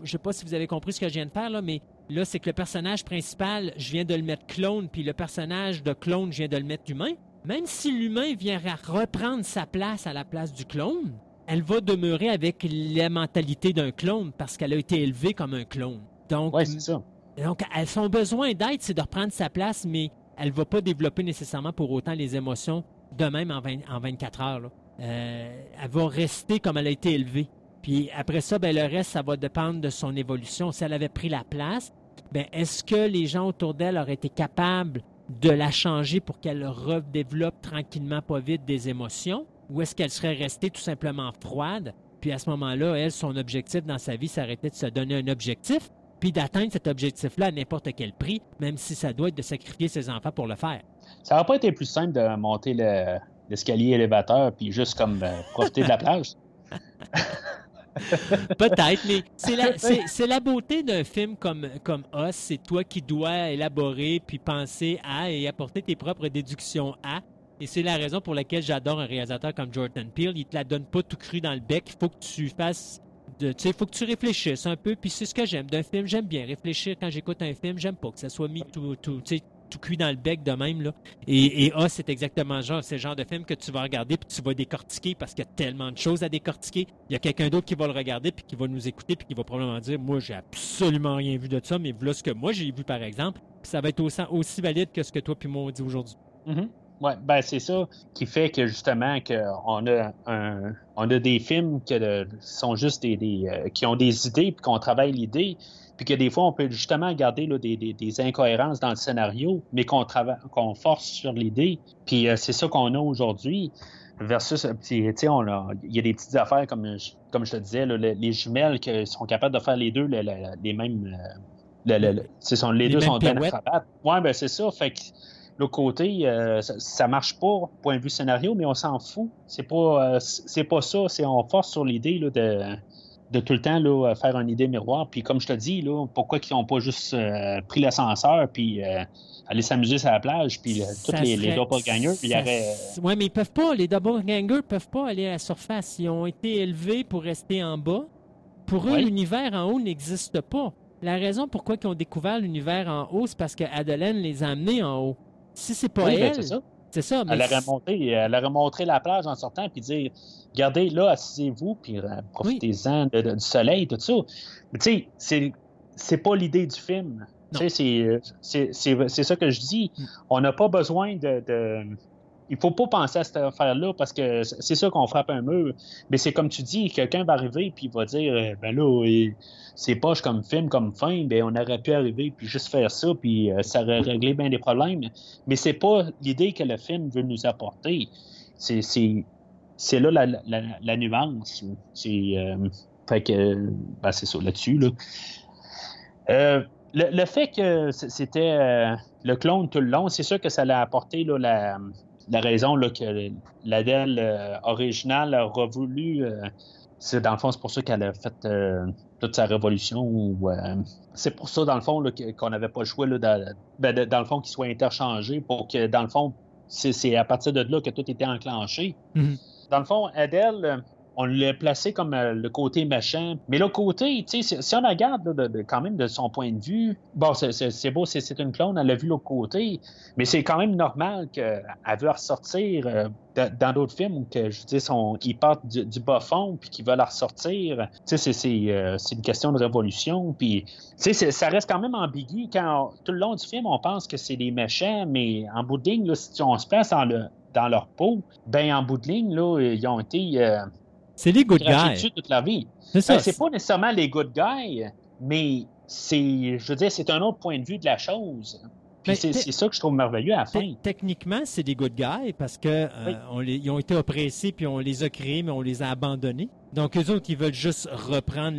je sais pas si vous avez compris ce que je viens de faire, là, mais là, c'est que le personnage principal, je viens de le mettre clone, puis le personnage de clone, je viens de le mettre humain. Même si l'humain vient reprendre sa place à la place du clone, elle va demeurer avec la mentalité d'un clone parce qu'elle a été élevée comme un clone. Donc, ouais, c'est ça. Donc, son besoin d'aide, c'est de reprendre sa place, mais elle va pas développer nécessairement pour autant les émotions de même en, 24 heures. Euh, elle va rester comme elle a été élevée. Puis après ça, ben, le reste, ça va dépendre de son évolution. Si elle avait pris la place, ben, est-ce que les gens autour d'elle auraient été capables de la changer pour qu'elle redéveloppe tranquillement, pas vite, des émotions? Ou est-ce qu'elle serait restée tout simplement froide? Puis à ce moment-là, elle, son objectif dans sa vie, ça de se donner un objectif puis d'atteindre cet objectif-là à n'importe quel prix, même si ça doit être de sacrifier ses enfants pour le faire. Ça n'aurait pas été plus simple de monter l'escalier élévateur puis juste comme euh, profiter de la plage? Peut-être, mais c'est la, beauté d'un film comme, comme Us. C'est toi qui dois élaborer puis penser à et apporter tes propres déductions à. Et c'est la raison pour laquelle j'adore un réalisateur comme Jordan Peele. Il te la donne pas tout cru dans le bec. Il faut que tu fasses il faut que tu réfléchisses un peu. Puis c'est ce que j'aime d'un film. J'aime bien réfléchir quand j'écoute un film. J'aime pas que ça soit mis tout, tout, tout cuit dans le bec de même. Là. Et, et ah, c'est exactement genre, c'est genre de film que tu vas regarder puis tu vas décortiquer parce qu'il y a tellement de choses à décortiquer. Il y a quelqu'un d'autre qui va le regarder puis qui va nous écouter puis qui va probablement dire Moi, j'ai absolument rien vu de ça, mais voilà ce que moi j'ai vu par exemple. Ça va être aussi, aussi valide que ce que toi puis moi on dit aujourd'hui. Mm-hmm. Oui, ben c'est ça qui fait que justement qu'on a un, on a des films qui sont juste des, euh, qui ont des idées puis qu'on travaille l'idée. puis que des fois, on peut justement garder des, incohérences dans le scénario, mais qu'on qu'on force sur l'idée. Puis c'est ça qu'on a aujourd'hui. Versus, il y a des petites affaires, comme, comme je te disais, les jumelles qui sont capables de faire les deux, les, mêmes. sont, les, deux sont acrobates. Ouais, ben c'est ça. Fait que l'autre côté, euh, ça, marche pas, point de vue scénario, mais on s'en fout. C'est pas, euh, c'est pas ça. C'est on force sur l'idée de, de tout le temps là, faire une idée miroir. Puis comme je te dis, là, pourquoi ils n'ont pas juste euh, pris l'ascenseur puis aller s'amuser sur la plage, puis tous les, les doppelgangers, il y aurait... Oui, mais ils peuvent pas. Les doppelgangers peuvent pas aller à la surface. Ils ont été élevés pour rester en bas. Pour eux, l'univers en haut n'existe pas. La raison pourquoi ils ont découvert l'univers en haut, c'est parce que Adeline les a amenés en haut. Si c'est pas ben, elle, c'est ça. Elle, aurait montré, elle aurait montré la plage en sortant puis dire Regardez, là, asseyez-vous, puis euh, profitez-en du soleil, tout ça. Mais tu sais, c'est pas l'idée du film. Tu sais, c'est ça que je dis. Mm. On n'a pas besoin de, il faut pas penser à cette affaire-là parce que c'est ça qu'on frappe un mur. Mais c'est comme tu dis, quelqu'un va arriver puis il va dire euh, ben là, c'est poche comme film, comme fin, ben on aurait pu arriver puis juste faire ça puis euh, ça aurait réglé bien des problèmes. Mais c'est pas l'idée que le film veut nous apporter. C'est c'est là la, la, nuance. C'est euh, fait que ben, c'est ça là-dessus là. le, fait que c'était le clone tout le long, c'est sûr que ça l'a apporté là, la, la raison là, que l'Adèle euh, originale a voulu, euh, c'est dans le fond, c'est pour ça qu'elle a fait euh, toute sa révolution. c'est pour ça, dans le fond, qu'on n'avait pas le choix là, ben, dans, le fond qu'il soit interchangé pour que, dans le fond, c'est, à partir de là que tout était enclenché. Mm-hmm. Dans le fond, Adèle, on l'a placé comme euh, le côté méchant. Mais le côté, sais, si, on regarde de, quand même de son point de vue, bon, c'est beau, c'est une clone, elle a vu l'autre côté, mais c'est quand même normal qu'elle veut ressortir euh, dans d'autres films que, je ils partent du, bas fond puis qu'ils veulent la ressortir. Euh, c'est une question de révolution. Puis, ça reste quand même ambigu quand tout le long du film, on pense que c'est des méchants, mais en bout de ligne, là, si on se place dans leur peau, ben en bout de ligne, là, ils ont été c'est les good guys. toute la vie. C'est ben, c'est pas nécessairement les good guys, mais c'est, je veux dire, c'est un autre point de vue de la chose. Puis c'est ça que je trouve merveilleux à la fin. Techniquement, c'est des good guys parce que euh, ils ont été oppressés puis on les a créés, mais on les a abandonnés. Donc eux autres, ils veulent juste reprendre,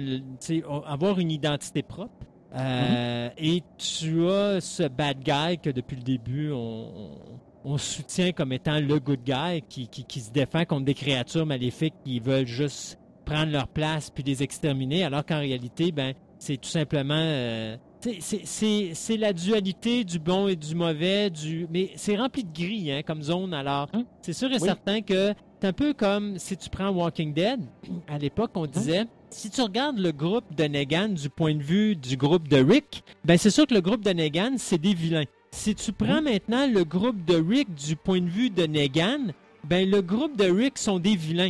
avoir une identité propre. Euh, mm-hmm. Et tu as ce bad guy que depuis le début on, on soutient comme étant le good guy qui, qui, se défend contre des créatures maléfiques qui veulent juste prendre leur place puis les exterminer, alors qu'en réalité, ben, c'est tout simplement. Euh, c'est la dualité du bon et du mauvais, du mais c'est rempli de gris hein, comme zone. Alors, hein? c'est sûr et certain que c'est un peu comme si tu prends Walking Dead. À l'époque, on hein? disait si tu regardes le groupe de Negan du point de vue du groupe de Rick, ben c'est sûr que le groupe de Negan, c'est des vilains. Si tu prends maintenant le groupe de Rick du point de vue de Negan, ben le groupe de Rick sont des vilains.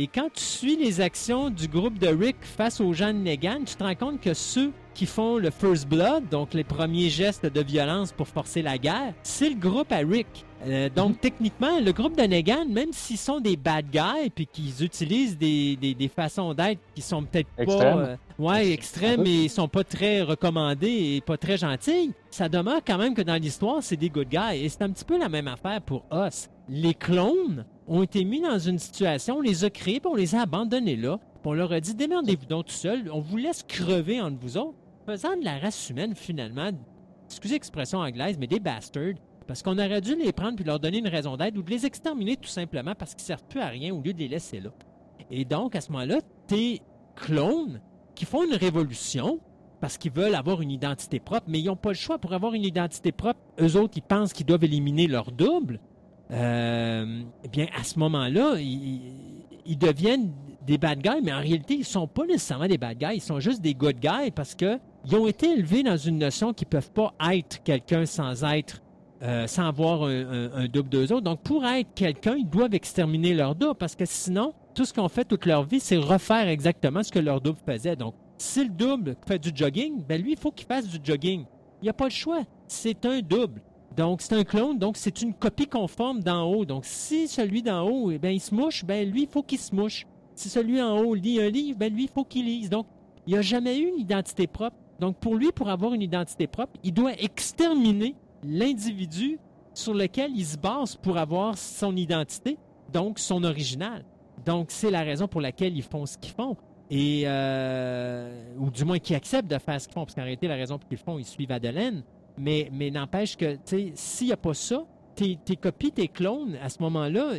Et quand tu suis les actions du groupe de Rick face aux gens de Negan, tu te rends compte que ceux qui font le First Blood, donc les premiers gestes de violence pour forcer la guerre, c'est le groupe à Rick. Euh, donc, mhm. techniquement, le groupe de Negan, même s'ils sont des bad guys puis qu'ils utilisent des, des, façons d'être qui sont peut-être pas euh, ouais, extrêmes et ils sont pas très recommandés et pas très gentils, ça demeure quand même que dans l'histoire, c'est des good guys. Et c'est un petit peu la même affaire pour Us. Les clones ont été mis dans une situation, on les a créés puis on les a abandonnés là. Puis on leur a dit démerdez-vous donc tout seul, on vous laisse crever entre vous autres, faisant de la race humaine finalement, excusez l'expression anglaise, mais des bastards parce qu'on aurait dû les prendre puis leur donner une raison d'être ou de les exterminer tout simplement parce qu'ils servent plus à rien au lieu de les laisser là. Et donc, à ce moment-là, tes clones qui font une révolution parce qu'ils veulent avoir une identité propre, mais ils n'ont pas le choix pour avoir une identité propre. Eux autres, ils pensent qu'ils doivent éliminer leur double. Euh, eh bien, à ce moment-là, ils, deviennent des bad guys, mais en réalité, ils ne sont pas nécessairement des bad guys, ils sont juste des good guys parce qu'ils ont été élevés dans une notion qu'ils peuvent pas être quelqu'un sans être euh, sans avoir un, double d'eux autres. Donc, pour être quelqu'un, ils doivent exterminer leur double parce que sinon, tout ce qu'on fait toute leur vie, c'est refaire exactement ce que leur double faisait. Donc, si le double fait du jogging, ben lui, il faut qu'il fasse du jogging. Il n'y a pas le choix. C'est un double. Donc, c'est un clone, donc c'est une copie conforme d'en haut. Donc, si celui d'en haut, eh ben, il se mouche, ben lui, il faut qu'il se mouche. Si celui en haut lit un livre, ben lui, il faut qu'il lise. Donc, il n'y a jamais eu une identité propre Donc, pour lui, pour avoir une identité propre, il doit exterminer l'individu sur lequel il se base pour avoir son identité, donc son original. Donc, c'est la raison pour laquelle ils font ce qu'ils font. Et, euh, ou du moins qu'ils acceptent de faire ce qu'ils font, parce qu'en réalité, la raison pour qu'ils font, ils suivent Adeline. Mais, mais n'empêche que, s'il n'y a pas ça, tes, tes, copies, tes clones, à ce moment-là,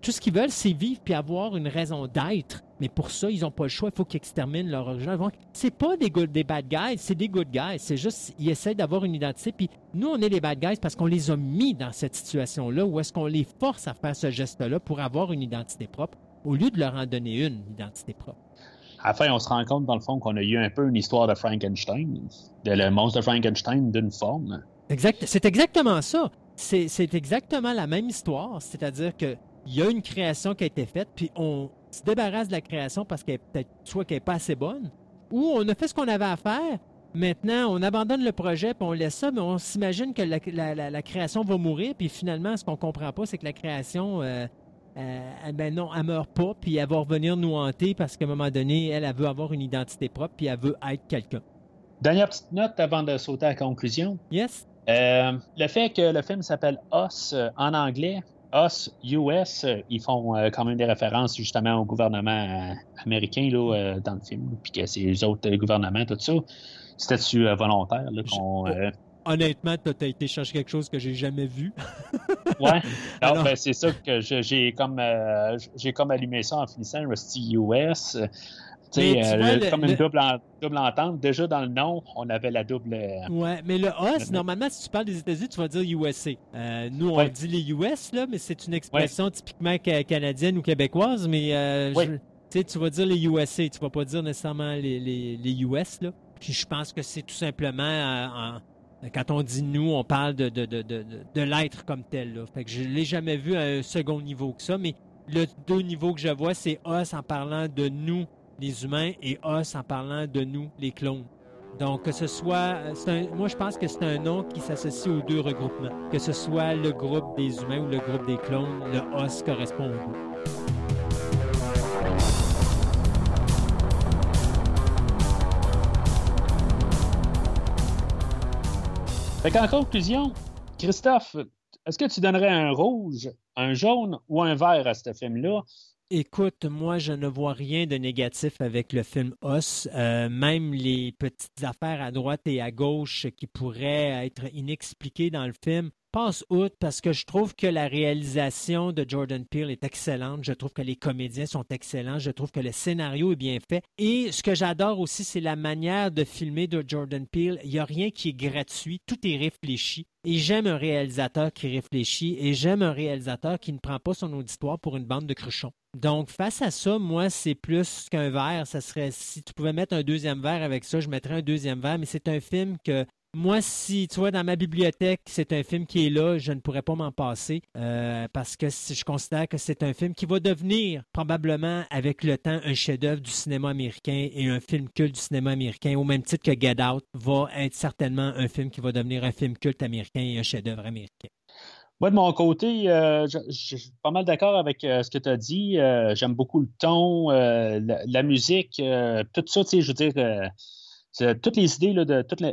tout ce qu'ils veulent, c'est vivre puis avoir une raison d'être. Mais pour ça, ils n'ont pas le choix. Il faut qu'ils exterminent leur original. C'est pas des, good, des bad guys, c'est des good guys. C'est juste, ils essaient d'avoir une identité. Puis nous, on est des bad guys parce qu'on les a mis dans cette situation-là où est-ce qu'on les force à faire ce geste-là pour avoir une identité propre au lieu de leur en donner une identité propre. À la fin, on se rend compte, dans le fond, qu'on a eu un peu une histoire de Frankenstein, de le monstre de Frankenstein d'une forme. Exact. C'est exactement ça. C'est exactement la même histoire. C'est-à-dire que il y a une création qui a été faite, puis on se débarrasse de la création parce qu'elle est peut-être soit qu'elle n'est pas assez bonne, ou on a fait ce qu'on avait à faire. Maintenant, on abandonne le projet, puis on laisse ça, mais on s'imagine que la, création va mourir, puis finalement, ce qu'on comprend pas, c'est que la création, euh, euh, ben non, elle meurt pas, puis elle va revenir nous hanter parce qu'à un moment donné, elle, elle veut avoir une identité propre, puis elle veut être quelqu'un. Dernière petite note avant de sauter à la conclusion. Yes. Euh, le fait que le film s'appelle Os en anglais, US, US, euh, ils font euh, quand même des références justement au gouvernement euh, américain là, dans le film, puis que c'est les autres gouvernements, tout ça. C'était-tu volontaire là, qu'on. Honnêtement, tu as été chercher quelque chose que j'ai jamais vu. ouais. Alors, ben, c'est ça que j'ai comme j'ai comme allumé ça en finissant Rusty US. Euh, comme une double, double, entente. Déjà dans le nom, on avait la double. Euh, ouais, mais le OS, normalement, si tu parles des États-Unis, tu vas dire USA. Euh, nous, on dit les US, là, mais c'est une expression typiquement canadienne ou québécoise, mais tu vas dire les USA, tu vas pas dire nécessairement les, les, les US. Là. Puis je pense que c'est tout simplement quand on dit nous, on parle de, de, de, de, de l'être comme tel. Je l'ai jamais vu à un second niveau que ça, mais le deux niveaux que je vois, c'est OS en parlant de nous les humains et os en parlant de nous, les clones. Donc, que ce soit, moi je pense que c'est un nom qui s'associe aux deux regroupements. Que ce soit le groupe des humains ou le groupe des clones, le os correspond au groupe. Fait qu'en conclusion, Christophe, est-ce que tu donnerais un rouge, un jaune ou un vert à ce film-là? Écoute, moi, je ne vois rien de négatif avec le film Os. Euh, même les petites affaires à droite et à gauche qui pourraient être inexpliquées dans le film, passe outre parce que je trouve que la réalisation de Jordan Peele est excellente. Je trouve que les comédiens sont excellents. Je trouve que le scénario est bien fait. Et ce que j'adore aussi, c'est la manière de filmer de Jordan Peele. Il n'y a rien qui est gratuit. Tout est réfléchi. Et j'aime un réalisateur qui réfléchit et j'aime un réalisateur qui ne prend pas son auditoire pour une bande de cruchons. Donc, face à ça, moi, c'est plus qu'un verre. Ça serait, si tu pouvais mettre un deuxième verre avec ça, je mettrais un deuxième verre, mais c'est un film que moi, si tu vois dans ma bibliothèque, c'est un film qui est là, je ne pourrais pas m'en passer euh, parce que je considère que c'est un film qui va devenir probablement avec le temps un chef-d'œuvre du cinéma américain et un film culte du cinéma américain, au même titre que Get Out va être certainement un film qui va devenir un film culte américain et un chef-d'œuvre américain. Moi, de mon côté, euh, je, suis pas mal d'accord avec euh, ce que tu as dit. J'aime beaucoup le ton, la, musique, tout ça, tu sais, je veux dire toutes les idées de tous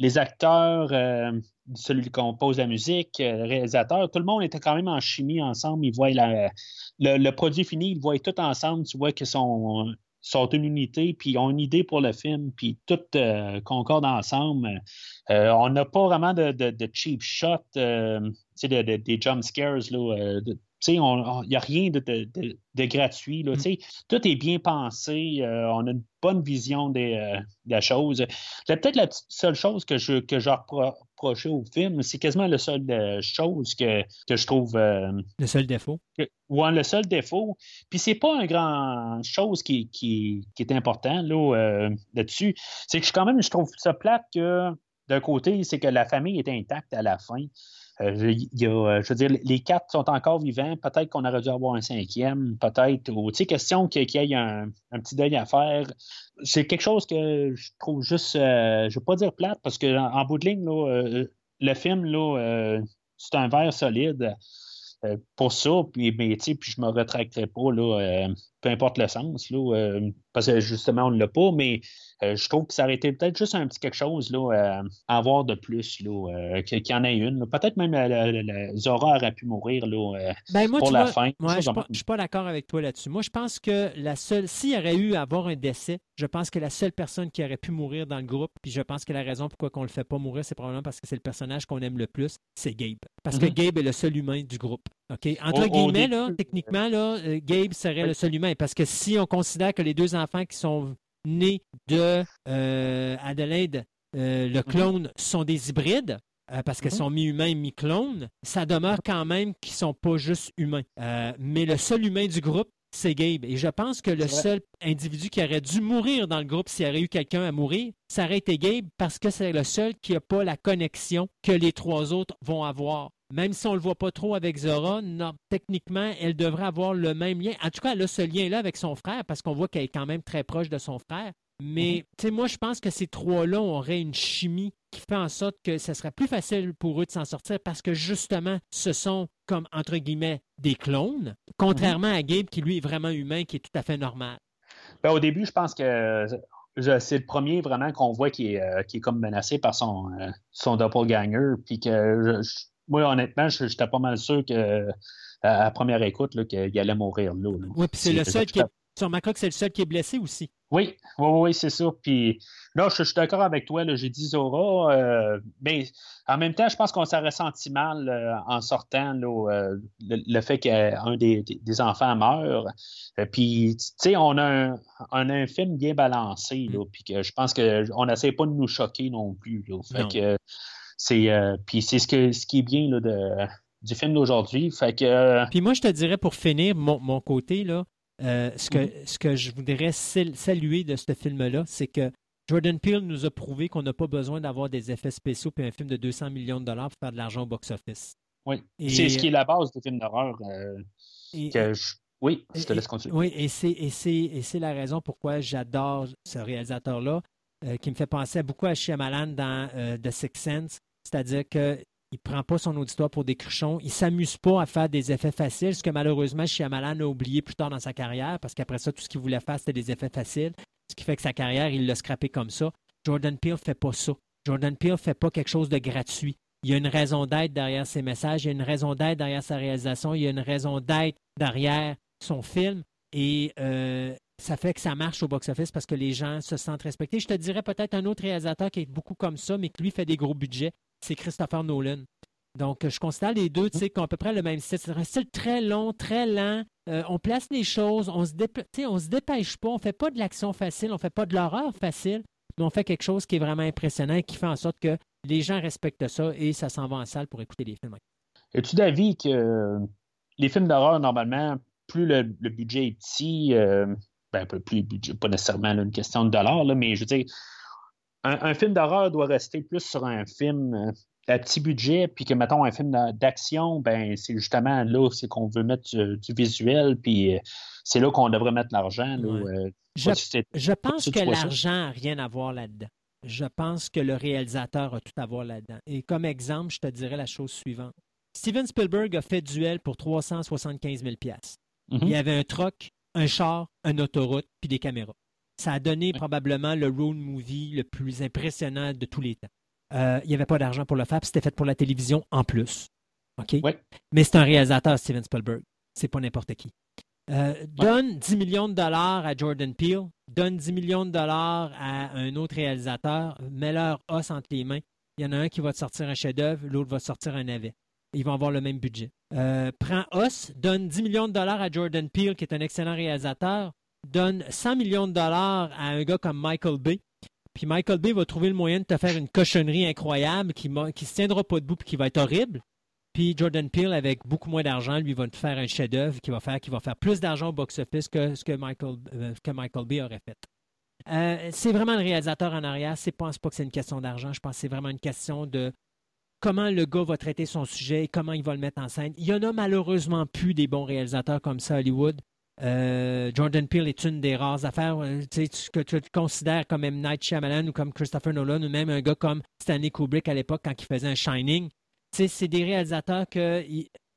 les acteurs, euh, celui qui compose la musique, le euh, réalisateur, tout le monde était quand même en chimie ensemble. Ils voient le, produit fini, ils voient tout ensemble. Tu vois qu'ils sont, sont une unité, puis ils ont une idée pour le film, puis tout euh, concorde ensemble. on n'a pas vraiment de, cheap shot, des jump scares. Là, il n'y a rien de, gratuit. Là, mm. Tout est bien pensé. Euh, on a une bonne vision des, euh, de la chose. Peut-être la seule chose que je, que je reprochais au film. C'est quasiment la seule euh, chose que, je trouve. le seul défaut. Ou le seul défaut. Puis c'est pas un grand chose qui, qui, est important là, dessus C'est que je, quand même, je trouve ça plate que d'un côté, c'est que la famille est intacte à la fin. Euh, euh, je veux dire, les quatre sont encore vivants. Peut-être qu'on aurait dû avoir un cinquième, peut-être. Tu sais, question qu'il y ait un, petit deuil à faire. C'est quelque chose que je trouve juste, euh, je ne veux pas dire plate, parce qu'en en bout de ligne, le film, c'est un verre solide pour ça. Puis, mais, puis je me retracterai pas. Là, peu importe le sens, là, parce que justement, on ne l'a pas, mais je trouve que ça aurait été peut-être juste un petit quelque chose là, à avoir de plus, là, qu'il y en ait une. Peut-être même la, Zora aurait pu mourir là, ben, moi, pour la fin. je ne suis pas, d'accord avec toi là-dessus. Moi, je pense que la seule, s'il y aurait eu à avoir un décès, je pense que la seule personne qui aurait pu mourir dans le groupe, puis je pense que la raison pourquoi on ne le fait pas mourir, c'est probablement parce que c'est le personnage qu'on aime le plus, c'est Gabe. Parce que mhm. Gabe est le seul humain du groupe. OK? Entre guillemets, là, techniquement, là, euh, Gabe serait le seul humain. Parce que si on considère que les deux enfants qui sont nés de euh, Adelaide, euh, le mhm. clone, sont des hybrides, parce qu'ils mhm. sont mi-humains, mi-clones, ça demeure quand même qu'ils ne sont pas juste humains. mais le seul humain du groupe, c'est Gabe. Et je pense que le seul individu qui aurait dû mourir dans le groupe s'il y avait eu quelqu'un à mourir, ça aurait été Gabe parce que c'est le seul qui n'a pas la connexion que les trois autres vont avoir. Même si on ne le voit pas trop avec Zora, non, techniquement, elle devrait avoir le même lien. En tout cas, elle a ce lien-là avec son frère parce qu'on voit qu'elle est quand même très proche de son frère. Mais mhm. tu sais, moi, je pense que ces trois-là auraient une chimie qui fait en sorte que ce serait plus facile pour eux de s'en sortir parce que justement, ce sont comme, entre guillemets, des clones, contrairement à Gabe qui, lui, est vraiment humain, qui est tout à fait normal. Ben, au début, je pense que c'est le premier vraiment qu'on voit qui est, euh, qui est comme menacé par son, euh, son doppelganger. Puis que moi, honnêtement, j'étais pas mal sûr que à première écoute qu'il allait mourir là. Oui, puis c'est le seul qui est tu remarqueras que c'est le seul qui est blessé aussi. Oui, oui, oui, c'est ça. Puis là, je, suis d'accord avec toi. J'ai dit Zora. Euh, mais en même temps, je pense qu'on s'est ressenti mal euh, en sortant euh, le, fait qu'un des, enfants meure. puis, tu sais, on, a un, film bien balancé. Mm. puis que je pense qu'on n'essaie pas de nous choquer non plus. Fait que c'est. puis c'est ce, que, ce qui est bien de, du film d'aujourd'hui. Fait que. Puis moi, je te dirais pour finir, mon, mon côté, là. Euh, ce, que, mm-hmm. ce que je voudrais saluer de ce film-là, c'est que Jordan Peele nous a prouvé qu'on n'a pas besoin d'avoir des effets spéciaux et un film de 200 millions de dollars pour faire de l'argent au box-office. Oui, c'est ce qui est la base des films d'horreur. Euh, oui, je te laisse continuer. Oui, et c'est la raison pourquoi j'adore ce réalisateur-là, euh, qui me fait penser beaucoup à Shyamalan dans The Sixth Sense, c'est-à-dire que il prend pas son auditoire pour des cruchons. Il s'amuse pas à faire des effets faciles, ce que malheureusement Shyamalan a oublié plus tard dans sa carrière, parce qu'après ça, tout ce qu'il voulait faire, c'était des effets faciles, ce qui fait que sa carrière, il l'a scrappé comme ça. Jordan Peele fait pas ça. Jordan Peele fait pas quelque chose de gratuit. Il y a une raison d'être derrière ses messages, il y a une raison d'être derrière sa réalisation, il y a une raison d'être derrière son film. Et euh, ça fait que ça marche au box-office parce que les gens se sentent respectés. Je te dirais peut-être un autre réalisateur qui est beaucoup comme ça, mais qui lui fait des gros budgets c'est Christopher Nolan. Donc, je considère les deux, tu sais, qui ont à peu près le même style. C'est un style très long, très lent. Euh, on place les choses, on se, on se dépêche pas, on fait pas de l'action facile, on fait pas de l'horreur facile, mais on fait quelque chose qui est vraiment impressionnant et qui fait en sorte que les gens respectent ça et ça s'en va en salle pour écouter les films. Es-tu d'avis que les films d'horreur, normalement, plus le, budget est petit, euh, ben, plus budget, pas nécessairement une question de dollars, mais je veux dire, un, film d'horreur doit rester plus sur un film euh, à petit budget, puis que, mettons, un film d'action, ben c'est justement là, c'est qu'on veut mettre du, visuel, puis euh, c'est là qu'on devrait mettre l'argent. Euh, je, pense que l'argent n'a rien à voir là-dedans. Je pense que le réalisateur a tout à voir là-dedans. Et comme exemple, je te dirais la chose suivante. Steven Spielberg a fait duel pour 375 000 Il y avait un truck, un char, une autoroute, puis des caméras. Ça a donné probablement le road movie le plus impressionnant de tous les temps. Euh, il n'y avait pas d'argent pour le faire, c'était fait pour la télévision en plus. OK? Mais c'est un réalisateur, Steven Spielberg. C'est pas n'importe qui. Euh, donne 10 millions de dollars à Jordan Peele, donne 10 millions de dollars à un autre réalisateur, mets-leur os entre les mains. Il y en a un qui va te sortir un chef-d'œuvre, l'autre va sortir un navet. Ils vont avoir le même budget. Euh, prends Os, donne 10 millions de dollars à Jordan Peele, qui est un excellent réalisateur, donne 100 millions de dollars à un gars comme Michael Bay, puis Michael Bay va trouver le moyen de te faire une cochonnerie incroyable qui ne se tiendra pas debout et qui va être horrible. Puis Jordan Peele, avec beaucoup moins d'argent, lui va te faire un chef-d'œuvre qui va faire qui va faire plus d'argent au box-office que ce que Michael, euh, que Bay aurait fait. Euh, c'est vraiment le réalisateur en arrière. Je ne pense pas que c'est une question d'argent. Je pense que c'est vraiment une question de comment le gars va traiter son sujet et comment il va le mettre en scène. Il y en a malheureusement plus des bons réalisateurs comme ça à Hollywood. Euh, Jordan Peele est une des rares affaires euh, que tu considères comme M. Night Shyamalan ou comme Christopher Nolan ou même un gars comme Stanley Kubrick à l'époque quand il faisait un Shining. C'est des réalisateurs que,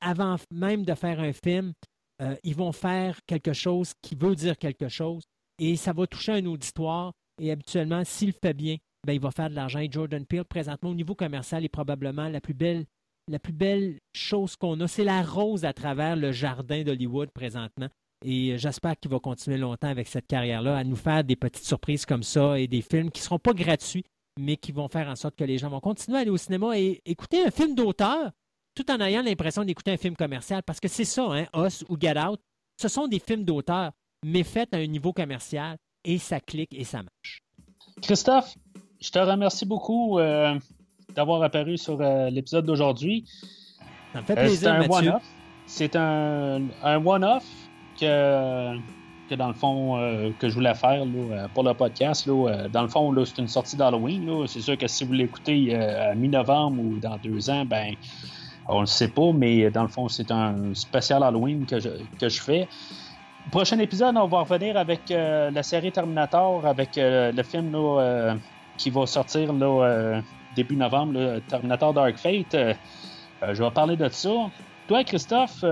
avant même de faire un film, euh, ils vont faire quelque chose qui veut dire quelque chose et ça va toucher un auditoire. Et habituellement, s'il fait bien, ben, il va faire de l'argent. Et Jordan Peele, présentement, au niveau commercial, est probablement la plus belle, la plus belle chose qu'on a. C'est la rose à travers le jardin d'Hollywood présentement. Et j'espère qu'il va continuer longtemps avec cette carrière-là, à nous faire des petites surprises comme ça et des films qui ne seront pas gratuits, mais qui vont faire en sorte que les gens vont continuer à aller au cinéma et écouter un film d'auteur tout en ayant l'impression d'écouter un film commercial. Parce que c'est ça, hein, Us ou Get Out, ce sont des films d'auteur, mais faits à un niveau commercial et ça clique et ça marche. Christophe, je te remercie beaucoup euh, d'avoir apparu sur euh, l'épisode d'aujourd'hui. Ça me fait euh, plaisir. C'est un, un one-off que, dans le fond, que je voulais faire pour le podcast. dans le fond, c'est une sortie d'Halloween. C'est sûr que si vous l'écoutez à mi-novembre ou dans deux ans, ben on ne le sait pas, mais dans le fond, c'est un spécial Halloween que je, que je fais. Prochain épisode, on va revenir avec la série Terminator, avec le film là, qui va sortir là, euh, début novembre, Terminator Dark Fate. Euh, euh, je vais parler de ça. Toi, Christophe,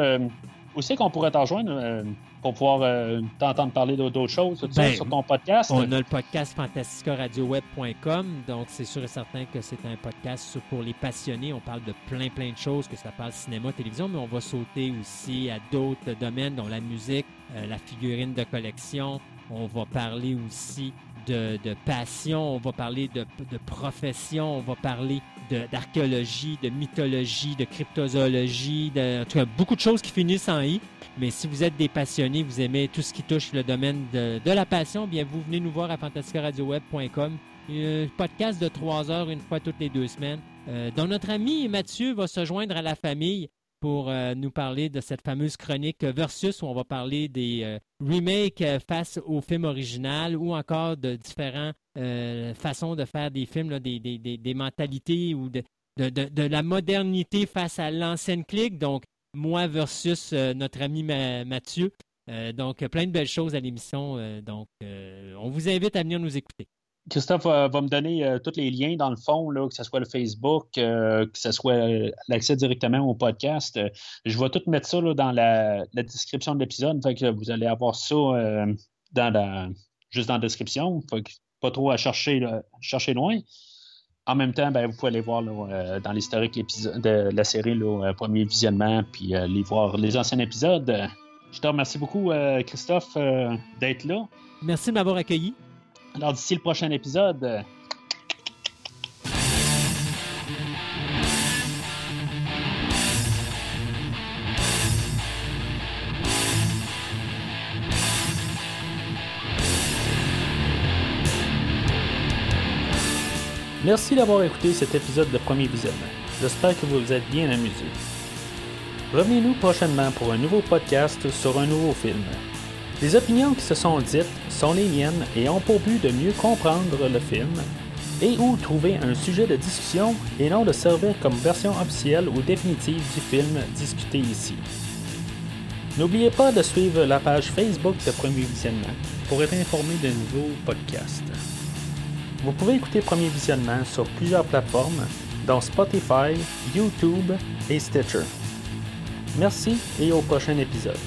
où c'est qu'on pourrait t'en rejoindre pour pouvoir t'entendre parler d'autres choses ben, sur ton podcast? On a le podcast fantasticradioweb.com, donc c'est sûr et certain que c'est un podcast pour les passionnés. On parle de plein, plein de choses, que ça parle cinéma, télévision, mais on va sauter aussi à d'autres domaines, dont la musique, la figurine de collection. On va parler aussi de, passion, on va parler de, profession, on va parler d'archéologie, de, mythologie, de cryptozoologie, de, en tout cas, beaucoup de choses qui finissent en i. Mais si vous êtes des passionnés, vous aimez tout ce qui touche le domaine de, la passion, bien vous venez nous voir à fantascaradioweb.com. Un podcast de trois heures une fois toutes les deux semaines, euh, dont notre ami Mathieu va se joindre à la famille pour euh, nous parler de cette fameuse chronique Versus où on va parler des euh, remakes euh, face au film original ou encore de différentes façons de faire des films, des, mentalités ou de, la modernité face à l'ancienne clique. Donc, moi versus notre ami Mathieu. donc, plein de belles choses à l'émission. donc, on vous invite à venir nous écouter. Christophe va, me donner euh, tous les liens dans le fond, là, que ce soit le Facebook, euh, que ce soit euh, l'accès directement au podcast. je vais tout mettre ça dans la, description de l'épisode. Vous allez avoir ça juste dans la description. pas trop à chercher, chercher loin. En même temps, ben, vous pouvez aller voir dans l'historique de la série, le premier visionnement, puis aller voir les anciens épisodes. Je te remercie beaucoup, Christophe, d'être là. Merci de m'avoir accueilli. Alors d'ici le prochain épisode, Merci d'avoir écouté cet épisode de Premier Visionnement. J'espère que vous vous êtes bien amusé. Revenez-nous prochainement pour un nouveau podcast sur un nouveau film. Les opinions qui se sont dites sont les miennes et ont pour but de mieux comprendre le film et ou trouver un sujet de discussion et non de servir comme version officielle ou définitive du film discuté ici. N'oubliez pas de suivre la page Facebook de Premier Visionnement pour être informé de nouveaux podcasts. Vous pouvez écouter Premier Visionnement sur plusieurs plateformes, dont Spotify, YouTube et Stitcher. Merci et au prochain épisode.